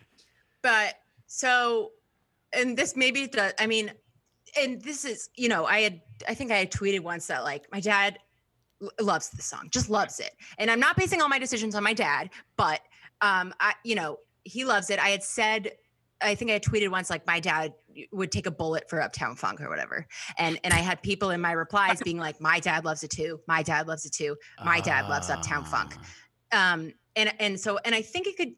but so and this maybe does i mean and this is you know i had i think i had tweeted once that like my dad l- loves the song just loves it. And i'm not basing all my decisions on my dad but um i you know he loves it. I had said i think i had tweeted once like my dad would take a bullet for uptown funk or whatever. And and i had people in my replies being like my dad loves it too. My dad loves it too. My dad loves Uptown Funk. Ah. um and and so and i think it could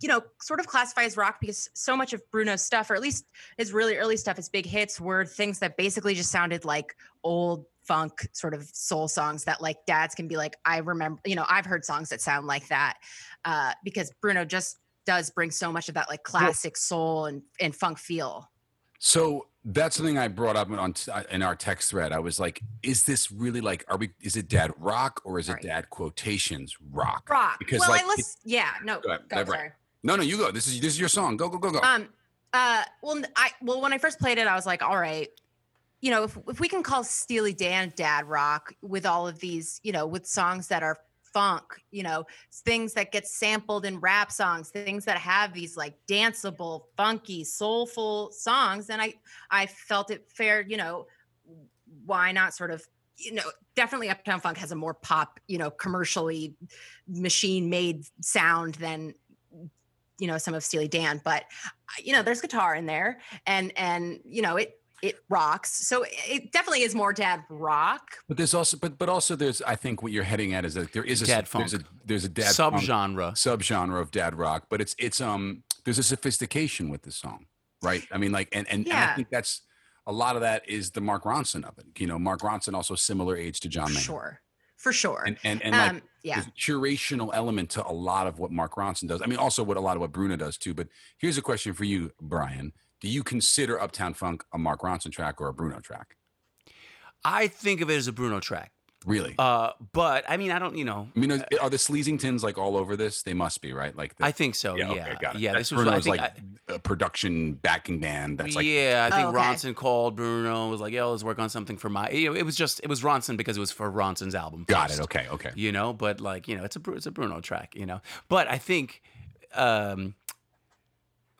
you know sort of classify as rock because so much of bruno's stuff or at least his really early stuff his big hits were things that basically just sounded like old funk sort of soul songs that like dads can be like i remember you know i've heard songs that sound like that uh because bruno just does bring so much of that like classic soul and and funk feel So that's something I brought up on uh, in our text thread. I was like, "Is this really like? Are we? Is it dad rock or is it Right. dad quotations rock?" rock Because, well like, i listen yeah no Go ahead, go, right. sorry. No, no, you go. This is this is your song. Go, go, go, go. Um. Uh. Well, I well when I first played it, I was like, all right, you know, if if we can call Steely Dan dad rock with all of these, you know, with songs that are funk, you know, things that get sampled in rap songs, things that have these like danceable, funky, soulful songs, then I I felt it fair, you know, why not sort of you know, definitely Uptown Funk has a more pop, you know, commercially machine made sound than you know some of Steely Dan, but you know there's guitar in there and and you know it it rocks. So it definitely is more dad rock. But there's also, but but also, there's. I think what you're heading at is that there is a Dad there's a there's a dad funk subgenre. subgenre of dad rock, but it's it's um there's a sophistication with the song, right? I mean, like, and and, and I think that's a lot of that is the Mark Ronson of it. You know, Mark Ronson also similar age to John Mayer, sure. For sure. and and and like um yeah. there's a curational element to a lot of what Mark Ronson does. I mean, also what a lot of what Bruno does too. But here's a question for you, Brian: Do you consider Uptown Funk a Mark Ronson track or a Bruno track? I think of it as a Bruno track. Really? Uh, but I mean, I don't, you know, I mean, are, are the Smeezingtons like all over this? They must be, right? Like, the, I think so. Yeah, yeah, yeah. okay, got it. this That's was. I Bruno's think. like a production backing band. That's like, yeah, I think Oh, okay. Ronson called Bruno. Was like, "Yo, let's work on something for my." You know, it was just it was Ronson because it was for Ronson's album. got first, it. Okay, okay. You know, but like you know, it's a Bru- it's a Bruno track. You know, but I think um,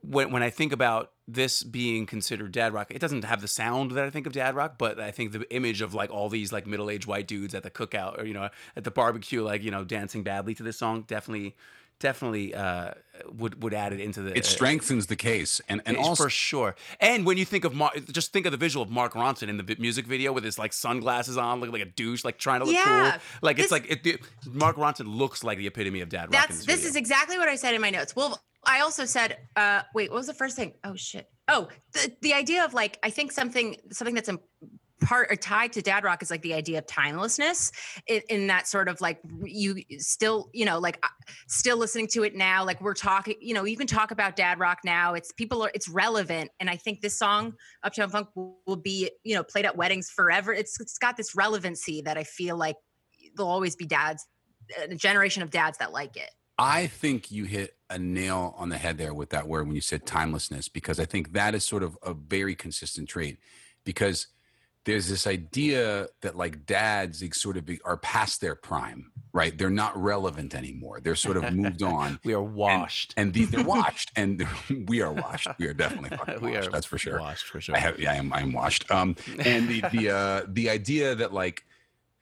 when when I think about this being considered dad rock, it doesn't have the sound that I think of dad rock, but I think the image of like all these like middle aged white dudes at the cookout or you know at the barbecue, like you know dancing badly to this song, definitely definitely uh, would would add it into the It strengthens the case, and and also for sure. And when you think of Mark, just think of the visual of Mark Ronson in the music video with his like sunglasses on, looking like a douche, like trying to look Yeah, cool. Like it's like it, it- Mark Ronson looks like the epitome of dad rock. That's this, this is exactly what I said in my notes. Well, I also said, uh, wait, what was the first thing? Oh shit. Oh, the the idea of like I think something something that's in part or tied to dad rock is like the idea of timelessness in, in that sort of like you still you know like uh, still listening to it now like we're talking you know you can talk about dad rock now it's people are it's relevant and i think this song uptown funk will, will be you know played at weddings forever it's it's got this relevancy that i feel like there'll always be dads a generation of dads that like it I think you hit a nail on the head there with that word when you said timelessness, because I think that is sort of a very consistent trait. Because there's this idea that like dads sort of be, are past their prime, right? They're not relevant anymore. They're sort of moved on. we are washed. And the, they're washed, and we are washed. We are definitely fucking we washed. are That's for sure. Washed for sure. I have, yeah, I am, I am washed. Um, and the the uh, the idea that like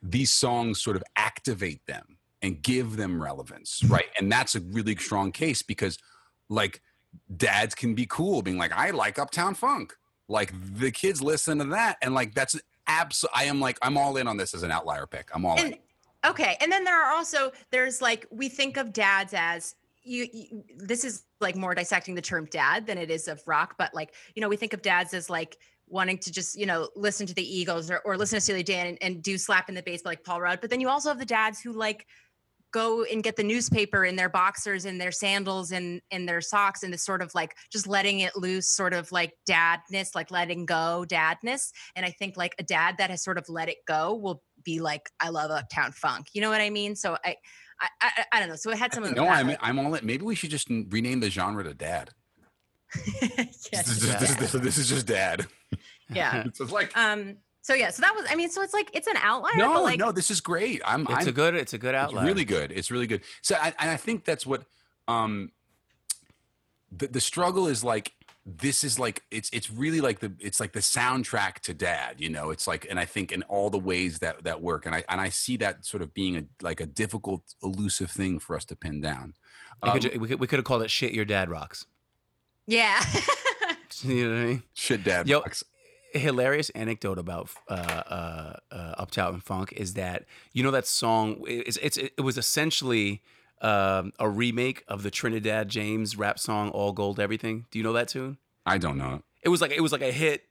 these songs sort of activate them and give them relevance, right? And that's a really strong case because like dads can be cool, being like, I like Uptown Funk. Like the kids listen to that, and like that's absolutely. I am like, I'm all in on this as an outlier pick. I'm all in. okay and then there are also there's like we think of dads as you, you this is like more dissecting the term dad than it is of rock but like you know we think of dads as like wanting to just you know listen to the eagles or, or listen to Steely Dan and, and do slap in the bass like Paul Rudd but then you also have the dads who like go and get the newspaper in their boxers and their sandals and in their socks and this sort of like just letting it loose sort of like dadness like letting go dadness. And i think like a dad that has sort of let it go will be like i love uptown funk. You know what i mean? So i i i, I don't know. So it had some of No, I'm I'm all in. Maybe we should just rename the genre to dad. yes, This, is just, this, is- this is just dad. yeah. So it's like um so yeah so that was i mean so it's like it's an outlier no, like no, this is great. I'm It's I'm a good. It's a good It's really good. It's really good. So, I, and I think that's what um, the the struggle is like. This is like it's it's really like the it's like the soundtrack to Dad. You know, it's like, and I think in all the ways that that work, and I and I see that sort of being a like a difficult, elusive thing for us to pin down. We could, Um, we could, we could have called it "Shit Your Dad Rocks." yeah You know what I mean? shit, Dad. Yo, rocks. Hilarious anecdote about uh, uh, uh, Uptown Funk is that you know that song. It's, it's it was essentially um, a remake of the Trinidad James rap song "All Gold Everything." Do you know that tune? I don't know. It was like it was like a hit,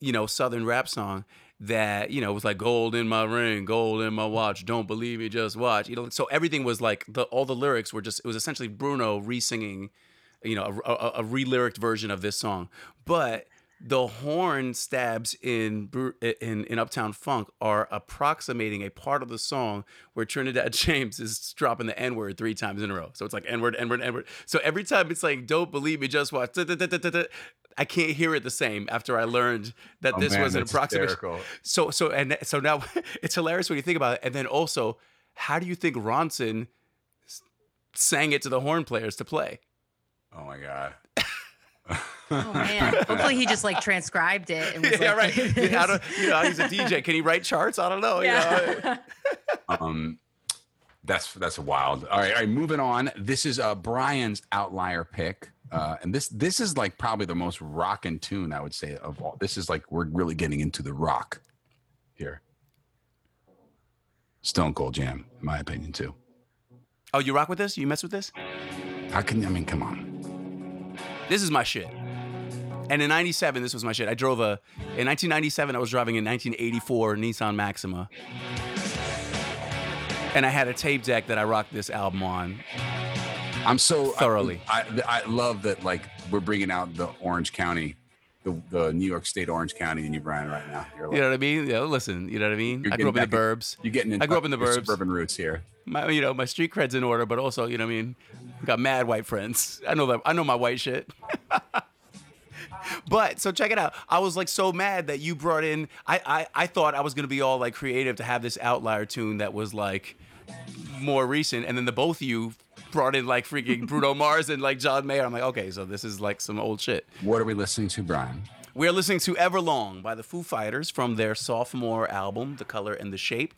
you know, Southern rap song that you know was like gold in my ring, gold in my watch. Don't believe me, just watch. You know, so everything was like the all the lyrics were just it was essentially Bruno re-singing, you know, a, a, a re-lyricked version of this song, but the horn stabs in in in Uptown Funk are approximating a part of the song where Trinidad James is dropping the N word three times in a row. So it's like N word, N word, N word. So every time it's like, "Don't believe me, just watch." I can't hear it the same after I learned that Oh, this man, was an approximation. hysterical. So so and so now it's hilarious when you think about it. And then also, how do you think Ronson sang it to the horn players to play? Oh my god. oh man hopefully he just like transcribed it and was yeah, like, right. Yeah, I don't, you know, he's a DJ. Can he write charts? I don't know. you know. yeah. um that's that's wild all right all right moving on this is uh brian's outlier pick uh and this this is like probably the most rockin' tune i would say of all this is like we're really getting into the rock here stone cold jam in my opinion too Oh, you rock with this? You mess with this? how can i mean come on This is my shit. Mm-hmm. And in 97, this was my shit. I drove a, in 1997, I was driving a 1984 Nissan Maxima. And I had a tape deck that I rocked this album on. i'm so Thoroughly. I, I i love that like we're bringing out the orange county the, the new york state orange county in you brian right now you're, You know what I mean? Yeah, listen, you know what I mean? I grew up in the burbs. you're getting in I grew up in the burbs. suburban roots here My, you know, my street cred's in order, but also, you know what I mean? Got mad white friends. I know that. I know my white shit. but so check it out. I was like so mad that you brought in. I I, I thought I was gonna be all like creative to have this outlier tune that was like more recent, and then the both of you brought in like freaking Bruno Mars and like John Mayer. I'm like, okay, so this is like some old shit. what are we listening to brian We're listening to Everlong by the Foo Fighters from their sophomore album, The Color and the Shape.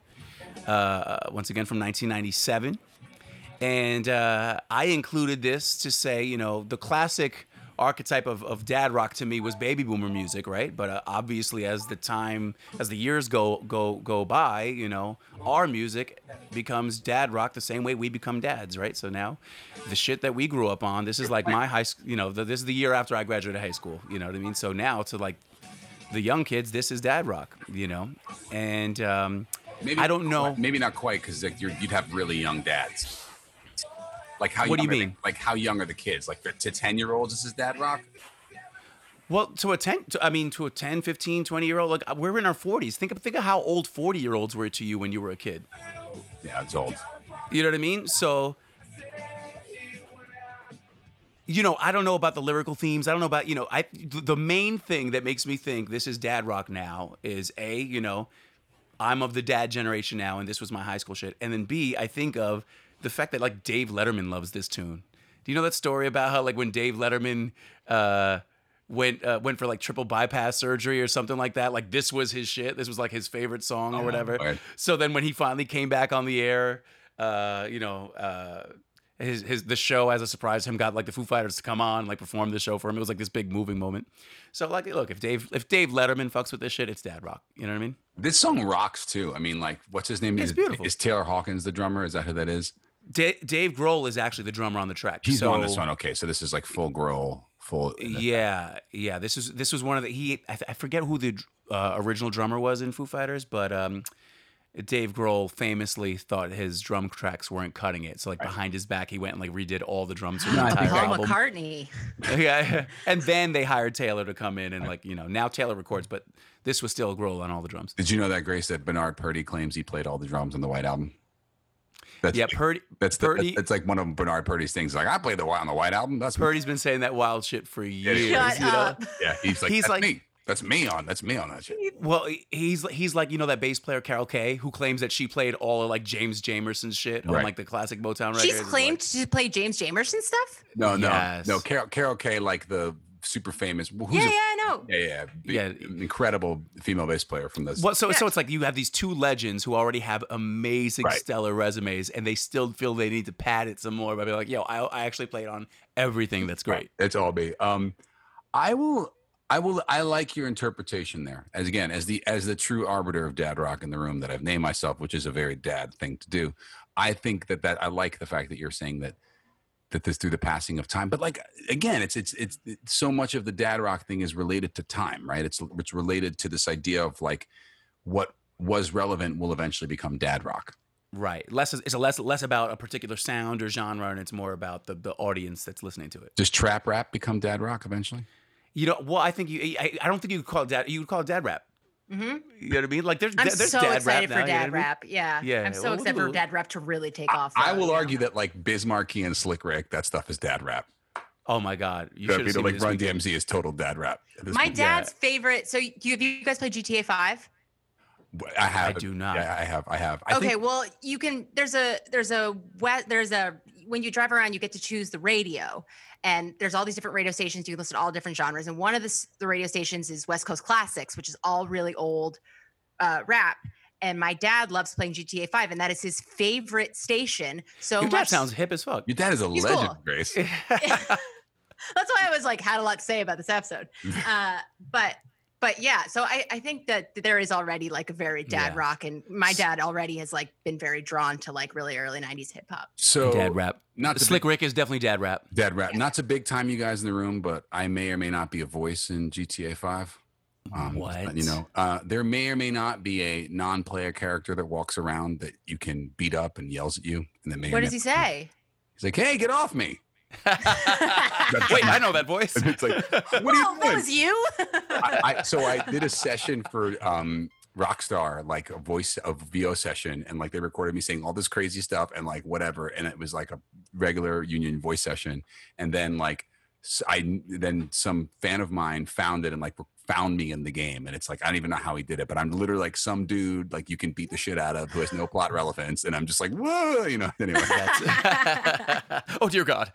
Uh, once again from 1997. And uh, I included this to say, you know, the classic archetype of, of dad rock to me was baby boomer music, right? But uh, obviously, as the time, as the years go go go by, you know, our music becomes dad rock the same way we become dads, right? So now, the shit that we grew up on, this is like my high school, you know, the, this is the year after I graduated high school, you know what I mean? So now to like the young kids, this is dad rock, you know, and um, I don't know. maybe not quite because like, you'd have really young dads. Like how? What do you young are the- mean? like how young are the kids? Like to ten year olds, this is dad rock. Well, to a 10, to, I mean, to a 10, 15, 20 year old, like we're in our 40s. Think of, think of how old 40 year olds were to you when you were a kid. Yeah, it's old. You know what I mean? So, you know, I don't know about the lyrical themes. I don't know about, you know, I the main thing that makes me think this is dad rock now is A, you know, I'm of the dad generation now and this was my high school shit. And then B, I think of the fact that like Dave Letterman loves this tune. Do you know that story about how like when Dave Letterman uh went uh, went for like triple bypass surgery or something like that. Like this was his shit. This was like his favorite song or whatever. Right. So then when he finally came back on the air, uh, you know, uh, his his the show as a surprise him got like the Foo Fighters to come on like perform the show for him. It was like this big moving moment. So like, look, if Dave if Dave Letterman fucks with this shit, it's dad rock. You know what I mean? This song rocks too. I mean, like, what's his name? It's is, beautiful. Is Taylor Hawkins the drummer? Is that who that is? Da- Dave Grohl is actually the drummer on the track. He's so, on this one. Okay, so this is like full Grohl, full. Yeah, yeah. This is this was one of the he. I, I forget who the uh, original drummer was in Foo Fighters, but um, Dave Grohl famously thought his drum tracks weren't cutting it, so like behind his back, he went and like redid all the drums for the No, I entire think Paul album. McCartney. yeah, and then they hired Taylor to come in and like you know now Taylor records, but this was still Grohl on all the drums. Did you know that Grace that Bernard Purdie claims he played all the drums on the White Album? That's Yeah, Purdie. that's the, Purdie. that's like one of Bernard Purdie's things. Like I played the White on the White Album. That's me. Purdie's been saying that wild shit for years. Shut you know? Yeah, he's like He's that's like- me. That's me on. That's me on that shit. Well, he's he's like you know that bass player Carol Kaye who claims that she played all of like James Jamerson shit on like the classic Motown records. She's claimed like- to play James Jamerson stuff. No, no, Yes. no. Carol Carol Kaye, like the super famous. Who's yeah, a- yeah, I yeah, yeah, big- Yeah. incredible female bass player from this. Well, so so it's like you have these two legends who already have amazing Right. stellar resumes, and they still feel they need to pad it some more by being like, "Yo, I, I actually played on everything that's great." It's all me. Um, I will. I will. I like your interpretation there. As again, as the as the true arbiter of dad rock in the room that I've named myself, which is a very dad thing to do. I think that that I like the fact that you're saying that that this through the passing of time. But like again, it's it's it's, it's so much of the dad rock thing is related to time, right? It's it's related to this idea of like what was relevant will eventually become dad rock. Right. Less is it's a less less about a particular sound or genre, and it's more about the the audience that's listening to it. Does trap rap become dad rock eventually? You know, well, I think you. I, I don't think you call it dad. You would call it dad rap. Hmm You know what I mean? Like there's I'm there's so dad excited rap now, for you know dad I mean? rap. Yeah, Yeah, I'm so well, excited we'll for dad rap to really take off. I will you know? argue that like Biz Markie and Slick Rick, that stuff is dad rap. Oh my god, you should you have seen like Run weekend. DMC is total dad rap. this My point. dad's favorite. So, you, have you guys played GTA Five? I have. I do not. Yeah, I have. I have. I okay, think, well, you can. There's a there's a there's a when you drive around, you get to choose the radio, and there's all these different radio stations. You can listen to all different genres, and one of the the radio stations is West Coast Classics, which is all really old uh, rap. And my dad loves playing GTA Five, and that is his favorite station. So Your dad much. sounds hip as fuck. your dad is a He's legend, cool. Grace. That's why I was like had a lot to say about this episode. Uh, but but yeah, so I, I think that there is already like a very dad Yeah. rock, and my dad already has like been very drawn to like really early '90s hip hop. So dad rap. Not to Slick big, Rick is definitely dad rap. dad rap. Not to big time you guys in the room, but I may or may not be a voice in GTA Five. Um, What? You know, uh, there may or may not be a non-player character that walks around that you can beat up and yells at you, and then may or What may does he say? He's like, "Hey, get off me!" Wait, I know that voice. And it's like, "What are Well, you that was you. I, I, so I did a session for um Rockstar, like a voice of VO session, and like they recorded me saying all this crazy stuff and like whatever, and it was like a regular union voice session, and then like I then some fan of mine found it and like found me in the game, and it's like I don't even know how he did it, but I'm literally like some dude like you can beat the shit out of who has no plot relevance, and I'm just like whoa, you know. Anyway, That's- oh dear God,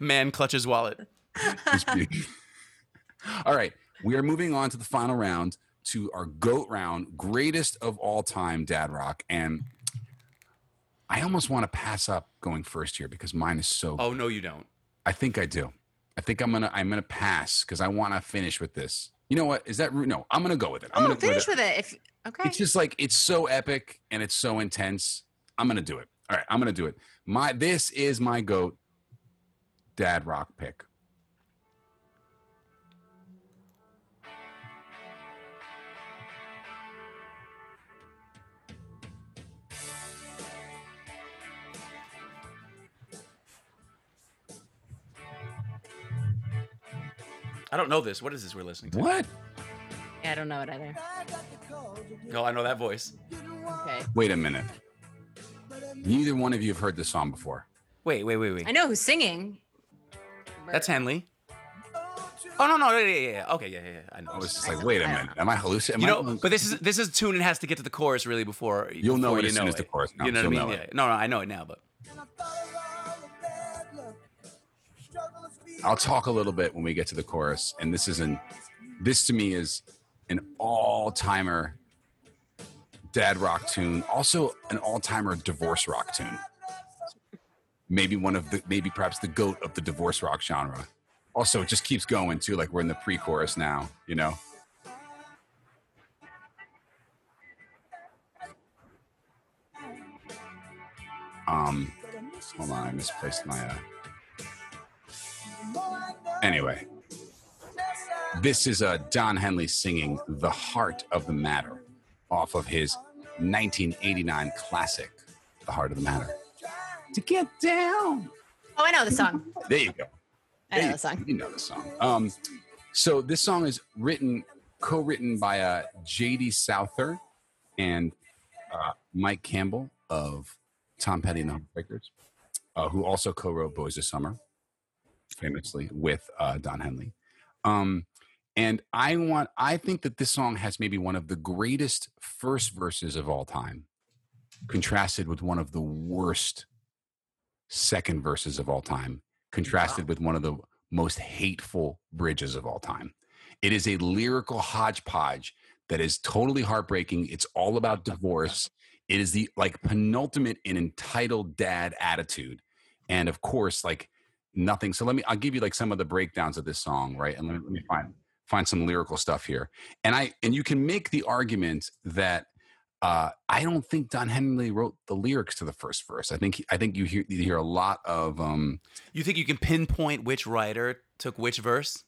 man clutches wallet. All right, we are moving on to the final round to our goat round, greatest of all time, Dad Rock, and I almost want to pass up going first here because mine is so. Oh no, you don't. I think I do. I think I'm gonna I'm gonna pass because I want to finish with this. You know what? Is that? No, I'm gonna go with it. I'm oh, gonna finish with it. with it. If okay, It's just like it's so epic and it's so intense. I'm gonna do it. All right, I'm gonna do it. My this is my goat dad rock pick. I don't know this. What is this we're listening to? What? yeah, I don't know it either. No, I know that voice. Okay, Wait a minute. Neither one of you have heard this song before. Wait, wait, wait, wait. I know who's singing. That's Henley. Oh no, no, yeah, yeah, yeah. Okay, yeah, yeah, yeah. I know. I was just like, wait a minute. Am I hallucinating? you know, but this is this is a tune and has to get to the chorus really before You'll know before it you as soon as the chorus You know what I mean? Yeah. No, no, I know it now, but I'll talk a little bit when we get to the chorus. And this is an this to me is an all-timer dad rock tune, also an all-timer divorce rock tune. Maybe one of the maybe perhaps the goat of the divorce rock genre. Also, it just keeps going too, like we're in the pre-chorus now, you know. Um, hold on, I misplaced my. Uh... Anyway, this is uh, Don Henley singing "The Heart of the Matter" off of his 1989 classic, The Heart of the Matter. To get down. Oh, I know the song. There you go. I know the song. You know the song. Um, so this song is written, co-written by uh, J.D. Souther and uh, Mike Campbell of Tom Petty and the Heartbreakers, uh, who also co-wrote "Boys of Summer," famously with uh, Don Henley. Um, and I want, I think that this song has maybe one of the greatest first verses of all time, contrasted with one of the worst second verses of all time, contrasted with one of the most hateful bridges of all time. It is a lyrical hodgepodge that is totally heartbreaking. It's all about divorce. It is the like penultimate in entitled dad attitude. And of course, like nothing. So let me I'll give you like some of the breakdowns of this song, right? And let me, let me find find some lyrical stuff here. And I and you can make the argument that uh, I don't think Don Henley wrote the lyrics to the first verse. I think I think you hear you hear a lot of um, You think you can pinpoint which writer took which verse?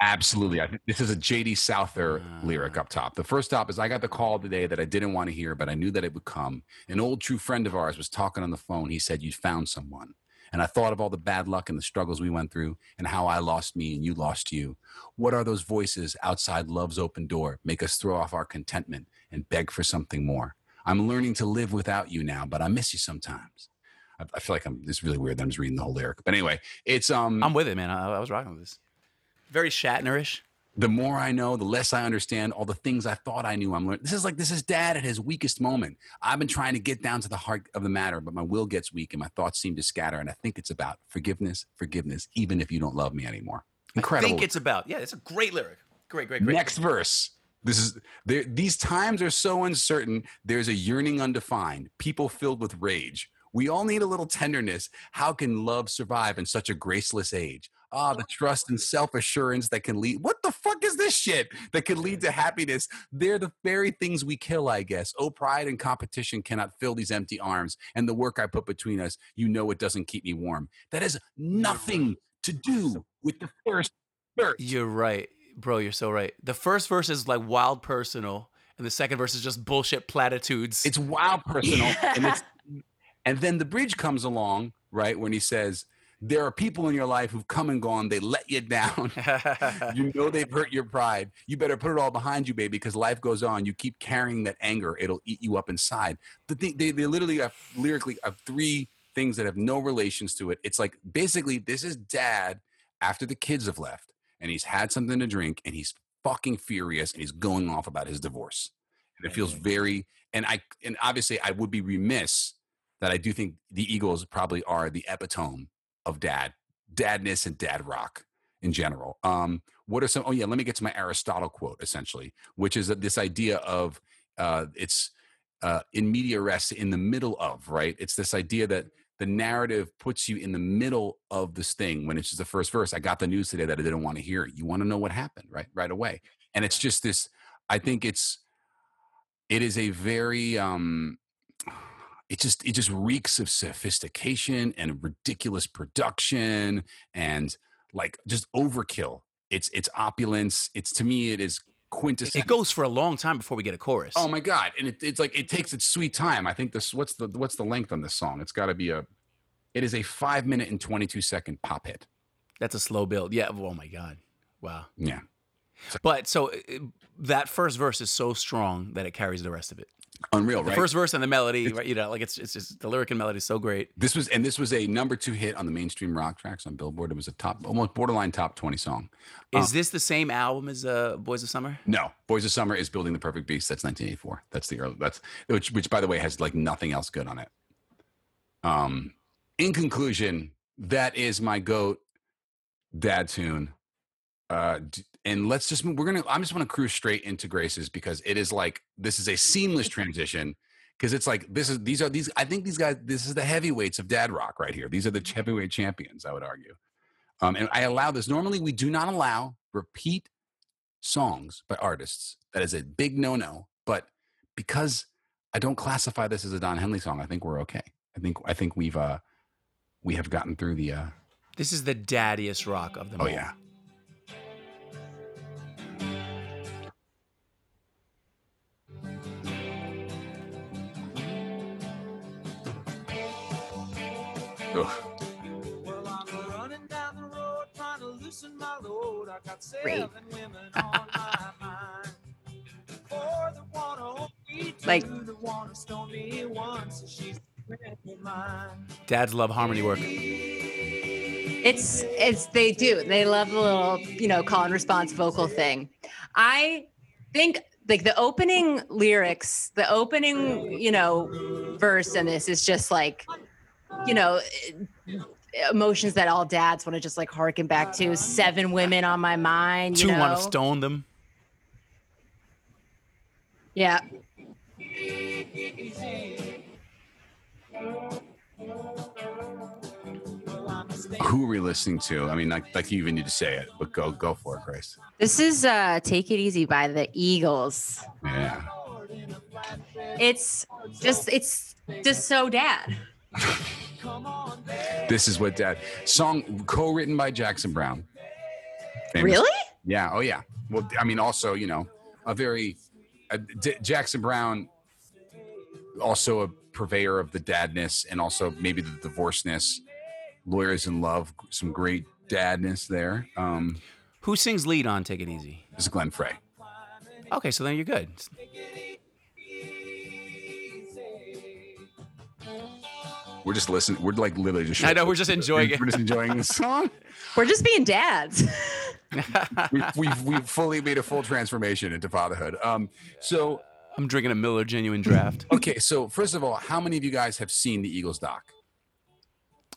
Absolutely. I think this is a JD Souther lyric Ah. up top. The first stop is I got the call today that I didn't want to hear, but I knew that it would come. An old true friend of ours was talking on the phone. He said, You found someone. And I thought of all the bad luck and the struggles we went through and how I lost me and you lost you. What are those voices outside love's open door? Make us throw off our contentment and beg for something more. I'm learning to live without you now, but I miss you sometimes. I, I feel like I'm this is really weird that I'm just reading the whole lyric. But anyway, it's um I'm with it, man. I, I was rocking with this. Very Shatnerish. The more I know, the less I understand all the things I thought I knew. I'm learning. This is like this is dad at his weakest moment. I've been trying to get down to the heart of the matter, but my will gets weak and my thoughts seem to scatter. And I think it's about forgiveness, forgiveness, even if you don't love me anymore. Incredible. I think it's about. Yeah, it's a great lyric. Great, great, great. Next verse. This is there. These times are so uncertain. There's a yearning undefined. People filled with rage. We all need a little tenderness. How can love survive in such a graceless age? Ah, the trust and self assurance that can lead. What the fuck is this shit that can lead to happiness? They're the very things we kill, I guess. Oh, pride and competition cannot fill these empty arms. And the work I put between us, you know, it doesn't keep me warm. That has nothing to do with the first verse. You're right, bro. You're so right. The first verse is like wild personal, and the second verse is just bullshit platitudes. It's wild personal. and, it's, and then the bridge comes along, right? When he says, There are people in your life who've come and gone, they let you down. you know they've hurt your pride. You better put it all behind you, baby, because life goes on. You keep carrying that anger, it'll eat you up inside. The thing, they, they literally have lyrically have three things that have no relations to it. It's like basically, this is dad after the kids have left and he's had something to drink and he's fucking furious and he's going off about his divorce. And it feels mm-hmm. very, and I, and obviously I would be remiss that I do think the Eagles probably are the epitome of dad, dadness and dad rock in general. Um, what are some, oh yeah, let me get to my Aristotle quote essentially, which is that this idea of uh, it's uh, in media res in the middle of, right? It's this idea that the narrative puts you in the middle of this thing when it's just the first verse. I got the news today that I didn't want to hear. You want to know what happened, right? Right away. And it's just this, I think it's, it is a very, um, it just it just reeks of sophistication and ridiculous production and like just overkill. It's it's opulence. It's to me it is quintessential. it goes for a long time before we get a chorus. Oh my god! And it, it's like it takes its sweet time. I think this. What's the what's the length on this song? It's got to be a. It is a five minute and twenty two second pop hit. That's a slow build. Yeah. Oh my god. Wow. Yeah, But so uh, that first verse is so strong that it carries the rest of it. unreal, The right? first verse and the melody, right? You know, like it's it's just the lyric and melody is so great. this was and this was a number two hit on the mainstream rock tracks on Billboard. It was a top, almost borderline top twenty song. Is this the same album as uh, Boys of Summer? No, Boys of Summer is building the perfect beast. That's 1984. That's the early. That's which, which by the way, has like nothing else good on it. Um, in conclusion, that is my goat dad tune. Uh, d- and let's just move. We're gonna. I'm just want to cruise straight into Graces because it is like this is a seamless transition because it's like this is these are these. I think these guys. This is the heavyweights of dad rock right here. These are the heavyweight champions. I would argue. Um, and I allow this. Normally, we do not allow repeat songs by artists. That is a big no no. But because I don't classify this as a Don Henley song, I think we're okay. I think I think we've uh we have gotten through the uh This is the daddiest rock of them oh all. yeah. like dads love harmony work. It's it's they do. They love the little you know call and response vocal thing. I think like the opening lyrics the opening you know verse in this is just like you know, emotions that all dads want to just like harken back to. Seven women on my mind. You Two know? want to stone them. Yeah. Who are we listening to? I mean, like, like you even need to say it, but go, go for it, Grace. This is uh Take It Easy by the Eagles. Yeah. It's just it's just so dad. This is what Dad song co-written by Jackson Browne. Famous- Really? Yeah. Oh yeah. Well, I mean, also, you know, a very uh, D- Jackson Browne, also a purveyor of the dadness and also maybe the divorceness. Lawyers in Love, some great dadness there. Um, Who sings lead on Take It Easy? this is Glenn Frey. Okay, so then you're good. We're just listening. We're like literally just. I know, we're just enjoying it. We're just enjoying the song. We're just being dads. we, we've we've fully made a full transformation into fatherhood. Um, so I'm drinking a Miller Genuine Draft. okay, so first of all, how many of you guys have seen the Eagles doc?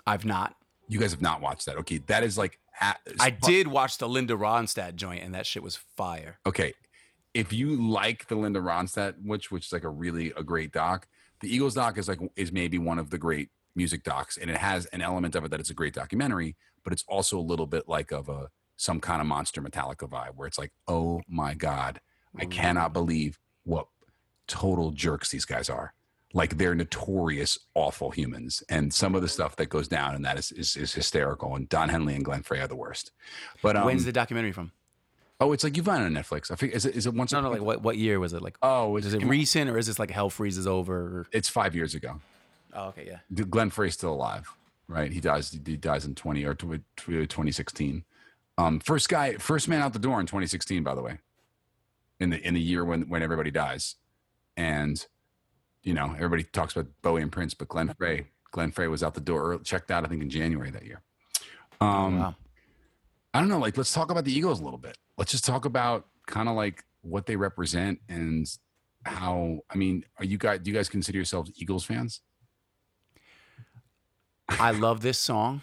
I've not. You guys have not watched that. Okay, that is like at, I did watch the Linda Ronstadt joint, and that shit was fire. Okay, if you like the Linda Ronstadt, which which is like a really a great doc, the Eagles doc is like is maybe one of the great music docs, and it has an element of it that it's a great documentary, but it's also a little bit like of a some kind of monster Metallica vibe, where it's like, oh my god, I cannot believe what total jerks these guys are. Like they're notorious awful humans, and some of the stuff that goes down and that is is, is hysterical. And Don Henley and Glenn Frey are the worst. But um, When's the documentary from? oh, it's like you find it on Netflix. I think is it is it once? No, no, like what, what year was it? Like, Oh, is it recent or is this like Hell Freezes Over? it's five years ago. Oh, okay, yeah. Glenn Frey's still alive, right? He dies. He dies in twenty or tw- tw- 2016. Um, first guy, first man out the door in 2016. By the way, in the in the year when when everybody dies, and you know everybody talks about Bowie and Prince, but Glenn Frey, Glenn Frey was out the door, early, checked out. I think in January that year. Um, wow. I don't know. Like, let's talk about the Eagles a little bit. Let's just talk about kind of like what they represent and how. I mean, are you guys? Do you guys consider yourselves Eagles fans? I love this song.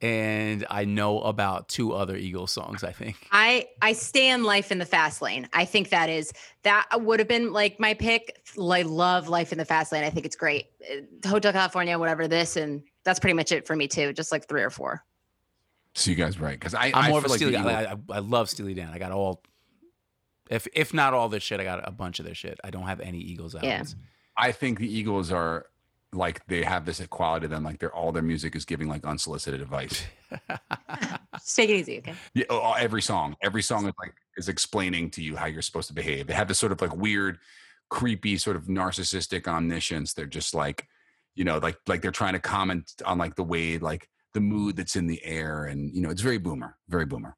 And I know about two other Eagles songs, I think. I I stand life in the fast lane. I think that is that would have been like my pick. I love life in the fast lane. I think it's great. Hotel California, whatever this, and that's pretty much it for me too. Just like three or four. So you guys right? Because I, I'm I more of a feel like Steely Dan. I, I, I love Steely Dan. I got all, if if not all this shit, I got a bunch of their shit. I don't have any Eagles Yeah. I think the Eagles are like they have this quality to them. Like they're all their music is giving like unsolicited advice. Just take it easy, okay? Yeah, oh, every song, every song is like is explaining to you how you're supposed to behave. They have this sort of like weird, creepy, sort of narcissistic omniscience. They're just like, you know, like like they're trying to comment on like the way like the mood that's in the air, and you know, it's very boomer, very boomer.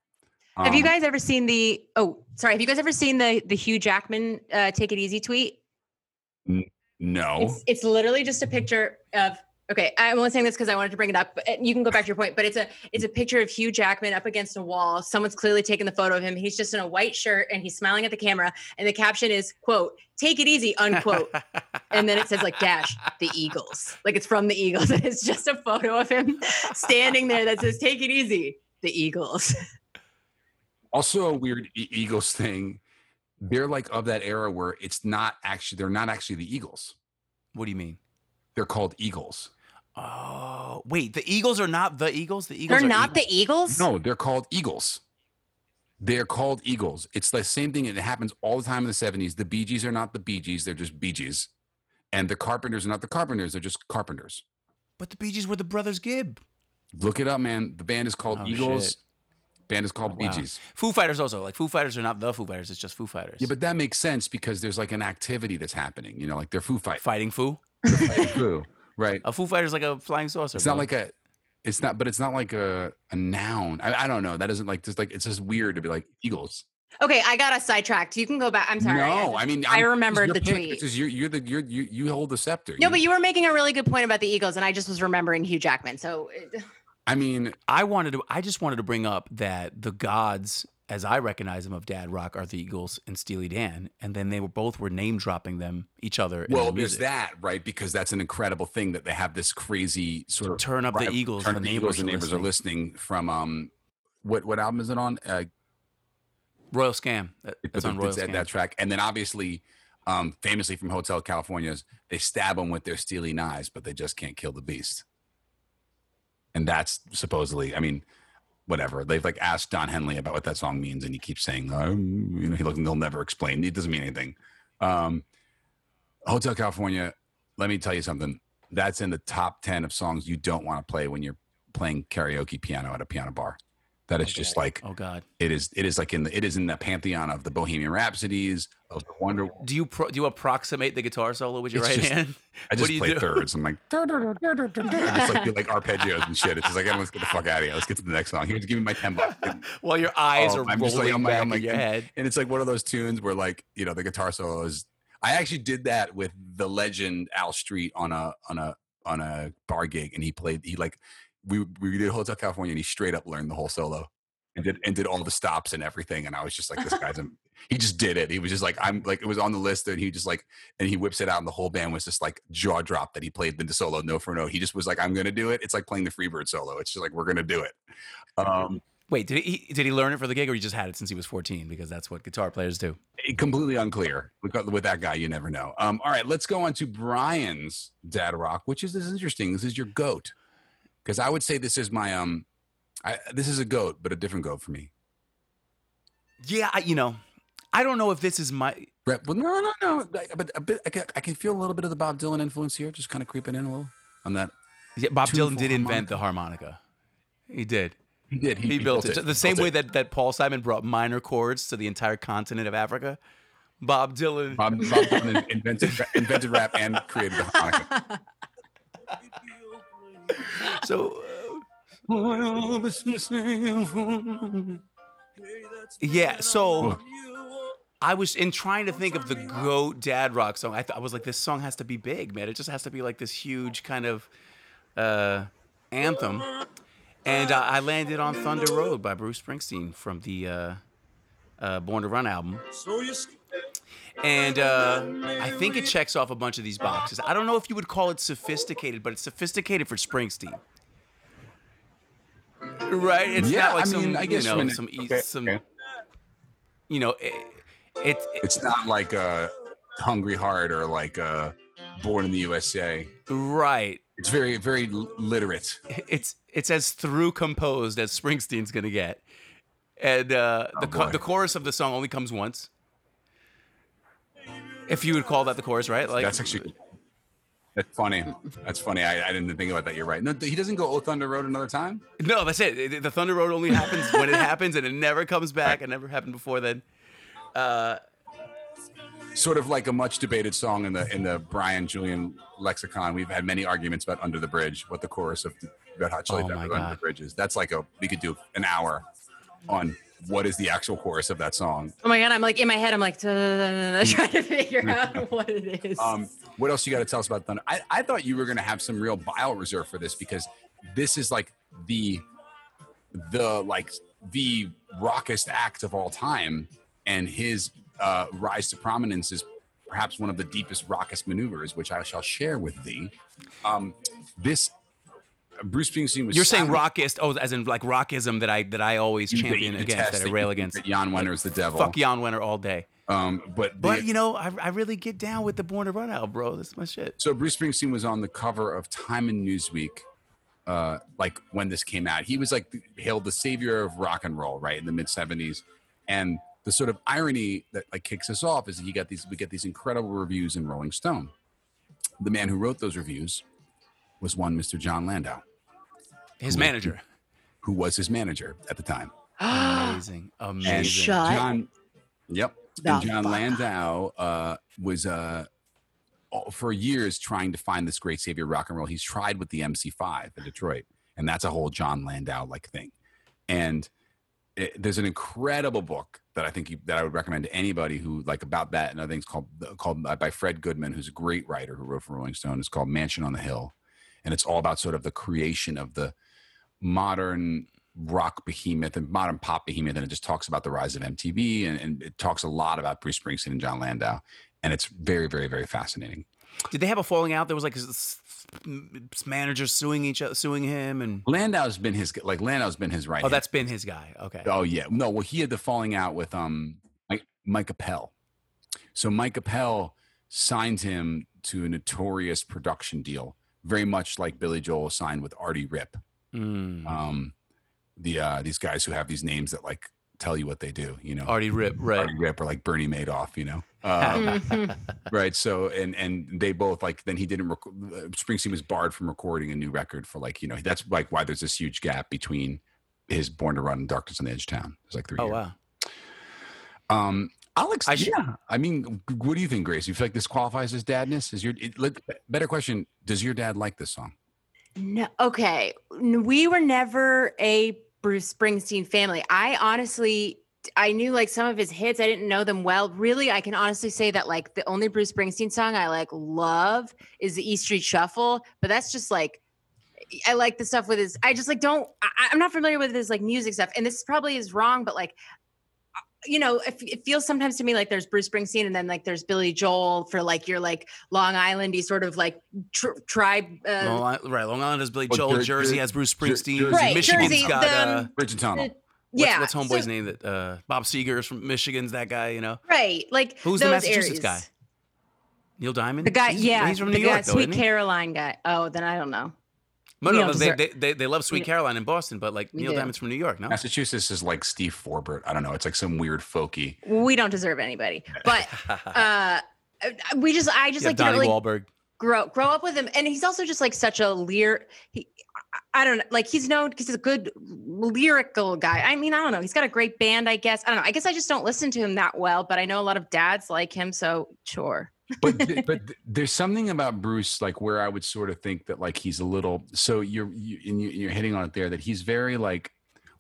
have you Um, guys ever seen the? Oh, sorry. Have you guys ever seen the the Hugh Jackman uh, "Take It Easy" tweet? No, It's it's literally just a picture of. Okay, I'm only saying this because I wanted to bring it up. But you can go back to your point, but it's a it's a picture of Hugh Jackman up against a wall. Someone's clearly taken the photo of him. He's just in a white shirt and he's smiling at the camera. And the caption is "quote Take it easy," unquote. and then it says like dash the Eagles, like it's from the Eagles. And it's just a photo of him standing there that says "Take it easy," the Eagles. also a weird E- Eagles thing. They're like of that era where it's not actually they're not actually the Eagles. what do you mean? They're called Eagles. Oh, wait. The Eagles are not the Eagles. The Eagles They're are not Eagles? the Eagles. No, they're called Eagles. They're called Eagles. It's the same thing. and It happens all the time in the 70s. The Bee Gees are not the Bee Gees, they're just Bee Gees. And the Carpenters are not the Carpenters, they're just Carpenters. But the Bee Gees were the brothers Gibb. Look it up, man. The band is called Oh, Eagles. shit. Band is called Oh, Bee wow. Gees. Foo Fighters also. Like Foo Fighters are not the Foo Fighters. It's just Foo Fighters. Yeah, but that makes sense because there's like an activity that's happening. You know, like they're Foo Fight. Fighting Foo. Fighting foo, right? A Foo Fighter's like a flying saucer. It's not like a It's not, but it's not like a a noun. I, I don't know. That isn't like just like it's just weird to be like Eagles. Okay, I got us sidetracked. You can go back. I'm sorry. No, I mean I I'm- remembered the pick. tweet. This is- you're you're the you're, you you hold the scepter. No, but you were making a really good point about the Eagles, and I just was remembering Hugh Jackman. So it- I mean, I wanted to. I just wanted to bring up that the gods, as I recognize them of Dad Rock, are the Eagles and Steely Dan, and then they were both were name dropping them each other. in well, there's that right because that's an incredible thing that they have this crazy sort of Turn up the Eagles. Turn the the Eagles. neighbors The neighbors are listening from um, what what album is it on? Uh, Royal Scam. That- That's on Royal Scam. that track. And then obviously, um, famously from Hotel California's, they stab them with their steely knives, but they just can't kill the beast. And that's supposedly, I mean, whatever. They've like asked Don Henley about what that song means, and he keeps saying, um, you know, he, they'll never explain. It doesn't mean anything. Um, Hotel California, let me tell you something. That's in the top 10 of songs you don't want to play when you're playing karaoke piano at a piano bar. That is just like Oh God. it is it is like in the it is in the pantheon of the Bohemian Rhapsodies of the Wonder. Do you pro, do you approximate the guitar solo with your It's right just- hand? I just play do? thirds. I'm like, just like do like arpeggios and shit. It's just like, let's get the fuck out of here. Let's get to the next song. Here, give me my ten bucks. And, While your eyes Oh, are I'm rolling like- I'm like- back I'm like- in your head. and it's like one of those tunes where like you know the guitar solo is. I actually did that with the legend Al Street on a on a on a bar gig, and he played. He like we we did Hotel California, and he straight up learned the whole solo. And did, and did all the stops and everything, and I was just like, "This guy's." A, he just did it. He was just like, "I'm like." It was on the list, and he just like, and he whips it out, and the whole band was just like jaw drop that he played the solo no for no. He just was like, "I'm gonna do it." It's like playing the Freebird solo. It's just like we're gonna do it. Um, Wait, did he did he learn it for the gig, or he just had it since he was 14? Because that's what guitar players do. Eh, completely unclear with, with that guy you never know um all right let's go on to brian's dad rock which is this is interesting this is your goat because i would say this is my um I, this is a goat but a different goat for me Yeah, I, you know, I don't know if this is my. Well no no no but a bit I can, feel a little bit of the bob dylan influence here just kind of creeping in a little on that Yeah, Bob Dylan did invent the harmonica. He did. he did He, built, it. The He same built way it. that, that Paul Simon brought minor chords to the entire continent of Africa. Bob Dylan. bob, bob dylan invented invented rap and created the harmonica So, yeah, so I was in trying to think of the goat dad rock song. I, th- I was like, this song has to be big, man. It just has to be like this huge kind of uh, anthem. And uh, I landed on Thunder Road by Bruce Springsteen from the uh, uh, Born to Run album. So you And uh, I think it checks off a bunch of these boxes. I don't know if you would call it sophisticated, but it's sophisticated for Springsteen. Right? It's Yeah, not like I some, mean, I guess you know, some, okay, some, okay. you know, it, it, it's not like a hungry heart or like a born in the usa right. it's very very literate It's it's as through composed as Springsteen's gonna get, and uh, the Oh, co- the chorus of the song only comes once. If you would call that the chorus, right? Like that's actually that's funny. That's funny. I, I didn't think about that. You're right. No, he doesn't go "Oh Thunder Road" another time. No, that's it. The Thunder Road only happens when it happens, and it never comes back. It never happened before then. Uh, Sort of like a much debated song in the in the Brian Julian lexicon. We've had many arguments about "Under the Bridge," what the chorus of Red Hot Chili Peppers "Under the. Bridge" is. That's like a we could do an hour on what is the actual chorus of that song. oh my god, I'm like in my head, I'm like trying to figure out what it is. Um, what else you got to tell us about Thunder? I, I thought you were going to have some real bile reserve for this because this is like the the like the rockest act of all time, and his uh, rise to prominence is perhaps one of the deepest rockest maneuvers, which I shall share with thee. Um, this Bruce Springsteen was. you're saying rockist, oh, as in like rockism that I that I always you champion against, that I rail against. Jan Wenner is the devil. Fuck Jan Wenner all day. Um, but But the- you know, I, I really get down with the Born to Run album, bro. That's my shit. So Bruce Springsteen was on the cover of Time and Newsweek, uh, like when this came out. He was like hailed the savior of rock and roll, right in the mid '70s. And the sort of irony that like kicks us off is that he got these we get these incredible reviews in Rolling Stone. The man who wrote those reviews was one Mr. Jon Landau, His manager. who was his manager at the time. Amazing. And Amazing. Shut Jon, yep. and Jon fuck Landau uh, was uh, for years trying to find this great savior of rock and roll. He's tried with the MC5 in Detroit, and that's a whole Jon Landau like thing. And it, there's an incredible book that I think you, that I would recommend to anybody who like about that and other things called called by Fred Goodman, who's a great writer who wrote for Rolling Stone. It's called Mansion on the Hill, and it's all about sort of the creation of the modern rock behemoth and modern pop behemoth, and it just talks about the rise of MTV, and, and it talks a lot about Bruce Springsteen and John Landau, and it's very, very, very fascinating. Did they have a falling out? There was like managers suing each other, suing him, and Landau's been his like Landau's been his right. oh, hand. that's been his guy. Okay. Oh yeah, no. Well, he had the falling out with um Mike, Mike Appel. So Mike Appel signed him to a notorious production deal, very much like Billy Joel signed with Artie Ripp. Mm. Um, the uh, these guys who have these names that like tell you what they do. You know, Artie Ripp, right? Artie Ripp or like Bernie Madoff. You know. Um, right so and and they both like then he didn't rec- uh, springsteen was barred from recording a new record for like you know that's like why there's this huge gap between his born to run and darkness on the edge of town it's like three oh years Oh wow. um alex I sh- yeah i mean what do you think grace you feel like this qualifies as dadness is your it, let- better question does your dad like this song No, okay. We were never a Bruce Springsteen family. I honestly, I knew like some of his hits. I didn't know them well. Really, I can honestly say that like the only Bruce Springsteen song I like love is the E Street Shuffle. But that's just like, I like the stuff with his. I just like don't. I, I'm not familiar with his like music stuff, and this probably is wrong. But like, you know, it, it feels sometimes to me like there's Bruce Springsteen, and then like there's Billy Joel for like your like Long Islandy sort of like tr- tribe. Uh, Long Island, right. Long Island has Billy Well, Joel. Jer- Jersey Jer- has Bruce Jer- Springsteen. Jersey- Right, Michigan's Jersey, got the, uh, bridge tunnel the- what's, yeah. what's homeboy's so- name? That uh, Bob Seger's from Michigan's that guy. You know, Right. Like Who's the Massachusetts areas. guy? Neil Diamond. The guy, He's- yeah, he's from the New guy, York, though, Sweet isn't he? Caroline guy. Oh, then I don't know. No, no, no. They, they, they, they love Sweet We- Caroline in Boston, but like Neil do. Diamond's from New York, no? massachusetts is like steve forbert i don't know it's like some weird folky We don't deserve anybody, but uh, we just, I just yeah, like Donnie didn't really Wahlberg. grow grow up with him, and he's also just like such a leer. He, I- I don't know, like he's known because he's a good lyrical guy. I mean, I don't know. He's got a great band, I guess. I don't know. I guess I just don't listen to him that well, but I know a lot of dads like him, so sure. But th- but th- there's something about Bruce like where I would sort of think that like he's a little so you're you, and you, you're hitting on it there that he's very like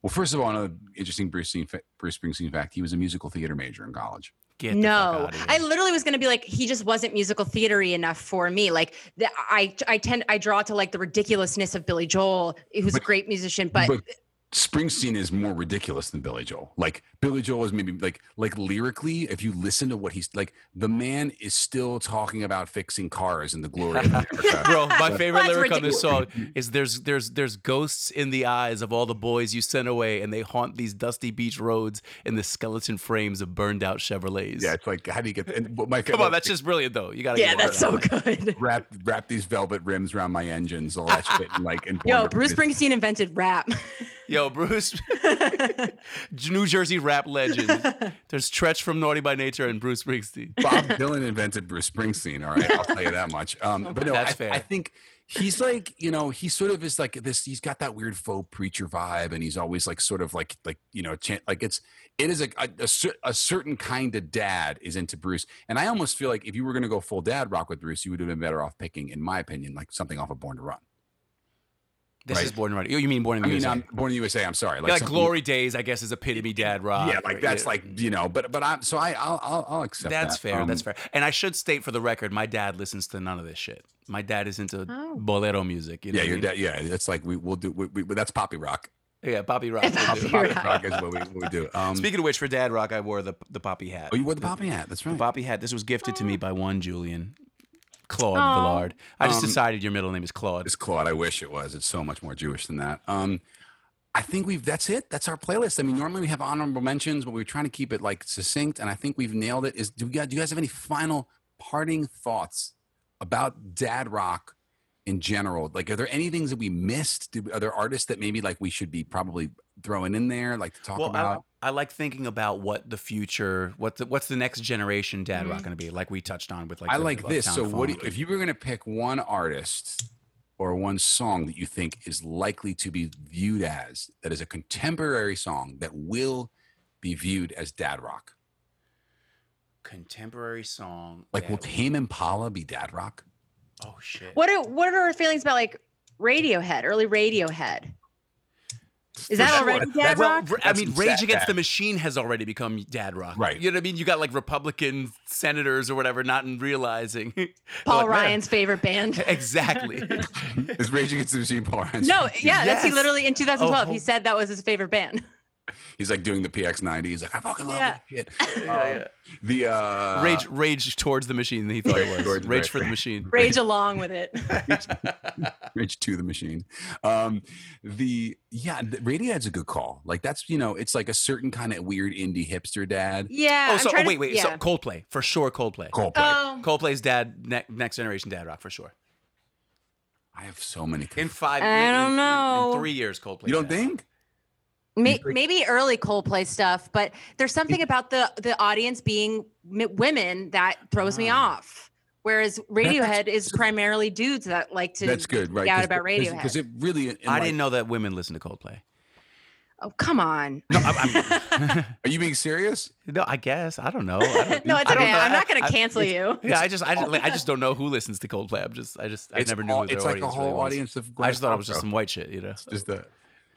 well first of all another interesting Bruce Springsteen, Bruce Springsteen fact he was a musical theater major in college Get no. I literally was going to be like, he just wasn't musical theatery enough for me. Like, the, I, I tend, I draw to like the ridiculousness of Billy Joel, who's a great musician, but, Springsteen is more ridiculous than Billy Joel like Billy Joel is maybe like like lyrically if you listen to what he's like the man is still talking about fixing cars and the glory of America Bro, my favorite That's lyric on this song is there's there's there's ghosts in the eyes of all the boys you sent away, and they haunt these dusty beach roads in the skeleton frames of burned out Chevrolets. yeah it's like how do you get and what my Come on, that's just brilliant though. You gotta yeah, that's so up. good. wrap wrap these velvet rims around my engines all that shit and like and Yo, Bruce Springsteen invented rap. Yo, Bruce, New Jersey rap legend. There's Treach from Naughty by Nature and Bruce Springsteen. Bob Dylan invented Bruce Springsteen. All right, I'll tell you that much. Um, but no, That's I, fair. I think he's like you know he sort of is like this. He's got that weird faux preacher vibe, and he's always like sort of like like you know chan- like it's it is a a, a, cer- a certain kind of dad is into Bruce, and I almost feel like if you were going to go full dad rock with Bruce, you would have been better off picking, in my opinion, like something off of Born to Run. This Right. is Born in Run. You mean Born in I the mean, USA? I'm Born in the USA. I'm sorry, Yeah, like Glory Days, I guess, is epitome dad rock. Yeah, like that's like you know, but but I'm so I I'll I'll, I'll accept That's that. fair. that's Um, fair. And I should state for the record, my dad listens to none of this shit. My dad is into Oh. bolero music. You know Yeah, what I your mean? dad. Yeah, it's like we will do. We, we, that's poppy rock. Yeah, Poppy Rock. Poppy we'll. Rock. Rock is what we, what we do. Um, Speaking of which, for Dad Rock, I wore the the poppy hat. oh, you wore the poppy hat. That's The right. poppy hat. This was gifted to me by one Julian, Claude Aw. Villard. I just Um, decided your middle name is Claude. It's Claude. I wish it was. It's so much more Jewish than that. Um, I think we've. That's it. That's our playlist. I mean, normally we have honorable mentions, but we're trying to keep it like succinct, and I think we've nailed it. Is do we got? Do you guys have any final parting thoughts about dad rock in general? Like, are there any things that we missed? Do, are there artists that maybe like we should be probably throwing in there, like to talk well, I, about? I like thinking about what the future, what the what's the next generation dad rock Mhm. going to be? Like we touched on with like I the like this. So, what do you, if you were going to pick one artist or one song that you think is likely to be viewed as that is a contemporary song that will be viewed as dad rock? contemporary song. Like, will that- Tame Impala be dad rock? oh shit. what are what are our feelings about like Radiohead, early Radiohead. Is that sure. already dad Well, rock? I mean, Rage Against dad. the Machine has already become dad rock. Right. You know what I mean? You got like Republican senators or whatever not realizing. Paul Like, man, Ryan's favorite band. Exactly. Is Rage Against the Machine Paul Ryan's? No, yeah, that's he literally in 2012. Oh, he said that was his favorite band. He's like doing the PX90. He's like, I fucking love Yeah. that shit. Um, The uh, rage, rage towards the machine. He thought it was Towards- rage right, for the machine. Rage along with it. Rage to the machine. Um, the yeah, the Radiohead's a good call. Like that's you know, it's like a certain kind of weird indie hipster dad. Yeah. Oh, so oh, trying to- wait, wait. Yeah. So Coldplay for sure. Coldplay. Coldplay. Oh, Coldplay's dad, ne- next generation dad rock for sure. I have so many. In five, I in- don't in- in know. three years, Coldplay. you don't think? May, maybe early Coldplay stuff, but there's something about the the audience being women that throws me Ah. off. Whereas Radiohead is primarily dudes that like to. That's good, right? geek out 'Cause- about 'cause- Radiohead. because it really. I like, didn't know that women listen to Coldplay. Oh come on! No, I'm, Are you being serious? no, I guess I don't know. I don't, no, it's I don't okay. know. I'm not going to I- cancel you. Yeah, I just, I just, like, I just don't know who listens to Coldplay. I'm just, I just, I It's never knew all- who their It's like a whole really was. audience of. I just thought it was just some white shit, you know. Paltrow. Just the.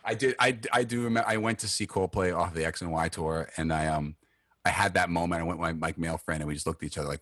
I did. I I do remember. I went to see Coldplay off the X and Y tour, and I um, I had that moment. I went with my, my male friend, and we just looked at each other like,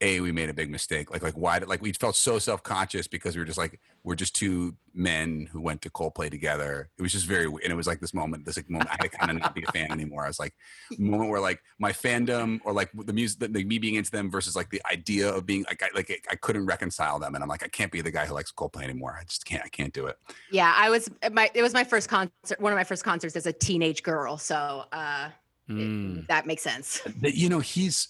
a we made a big mistake. Like like why? did- Like we felt so self conscious because we were just like we're just two men who went to Coldplay together. It was just very and it was like this moment. This like moment. I had to kind of not be a fan anymore. I was like moment where like my fandom or like the music, like me being into them versus like the idea of being like I, like I couldn't reconcile them, and I'm like I can't be the guy who likes Coldplay anymore. I just can't. I can't do it. Yeah, I was my. It was my first concert. One of my first concerts as a teenage girl. So uh, it- Mm. that makes sense. that you know he's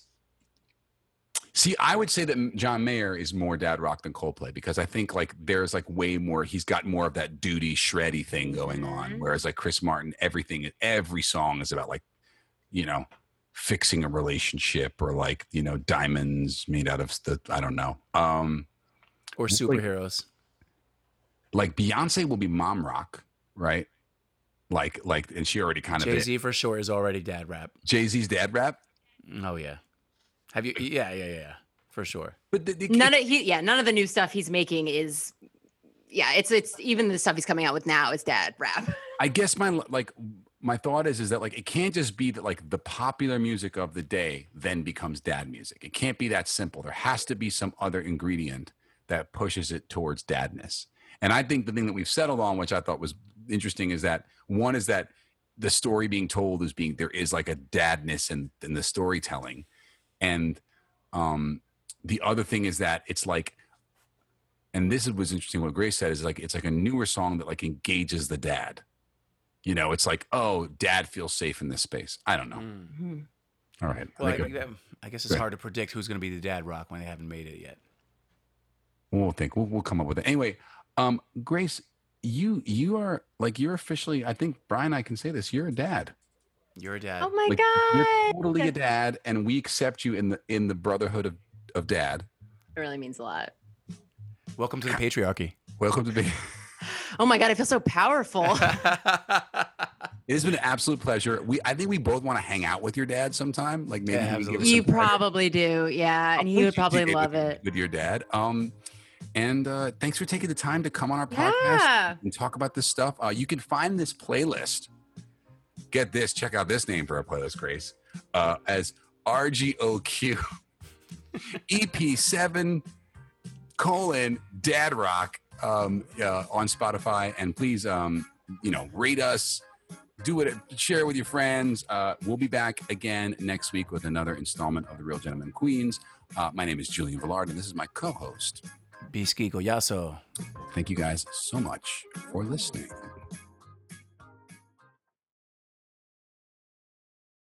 see i would say that john mayer is more dad rock than coldplay because i think like there's like way more he's got more of that duty shreddy thing going on Mhm. whereas like chris martin everything every song is about like you know fixing a relationship or like you know diamonds made out of the i don't know um Or superheroes. like beyonce will be mom rock right like like and she already kind Jay of Jay Z for sure is already dad rap. jay-z's dad rap Oh yeah. Have you? Yeah, yeah, yeah, yeah. For sure. but the, the, None of he. Yeah, none of the new stuff he's making is. Yeah, it's it's even the stuff he's coming out with now is dad rap. I guess my like my thought is is that like it can't just be that like the popular music of the day then becomes dad music. It can't be that simple. There has to be some other ingredient that pushes it towards dadness. And I think the thing that we've settled on, which I thought was interesting, is that one is that the story being told is being there is like a dadness in, in the storytelling. And um the other thing is that it's like and this is was interesting what Grace said is like it's like a newer song that like engages the dad. You know, it's like, oh, dad feels safe in this space. I don't know. Mm. All right. I Well, I, think it- I guess it's hard to predict who's going to be the dad rock when they haven't made it yet. we'll think. We'll, we'll come up with it. Anyway, um, Grace, you you are like you're officially. I think Brian, I can say this. You're a dad. You're a dad. Oh my Like, god! You're totally a dad, and we accept you in the in the brotherhood of of dad. It really means a lot. Welcome to the patriarchy. Welcome to be. Oh my god, I feel so powerful. It has been an absolute pleasure. We I think we both want to hang out with your dad sometime. Like maybe Yeah, we can give you some private- probably do, yeah, and he would probably love with, it. with your dad. Um, and uh, thanks for taking the time to come on our podcast Yeah. and talk about this stuff. Uh, you can find this playlist. Get this. Check out this name for our playlist, Grace. Uh, as RGOQ EP7 colon Dad Rock um, uh, on Spotify. And please, um, you know, rate us. Do it. Share it with your friends. Uh, we'll be back again next week with another installment of the Real Gentlemen Queens. Uh, my name is Julian Villard, and this is my co-host. Bisky Goyaso. Thank you guys so much for listening.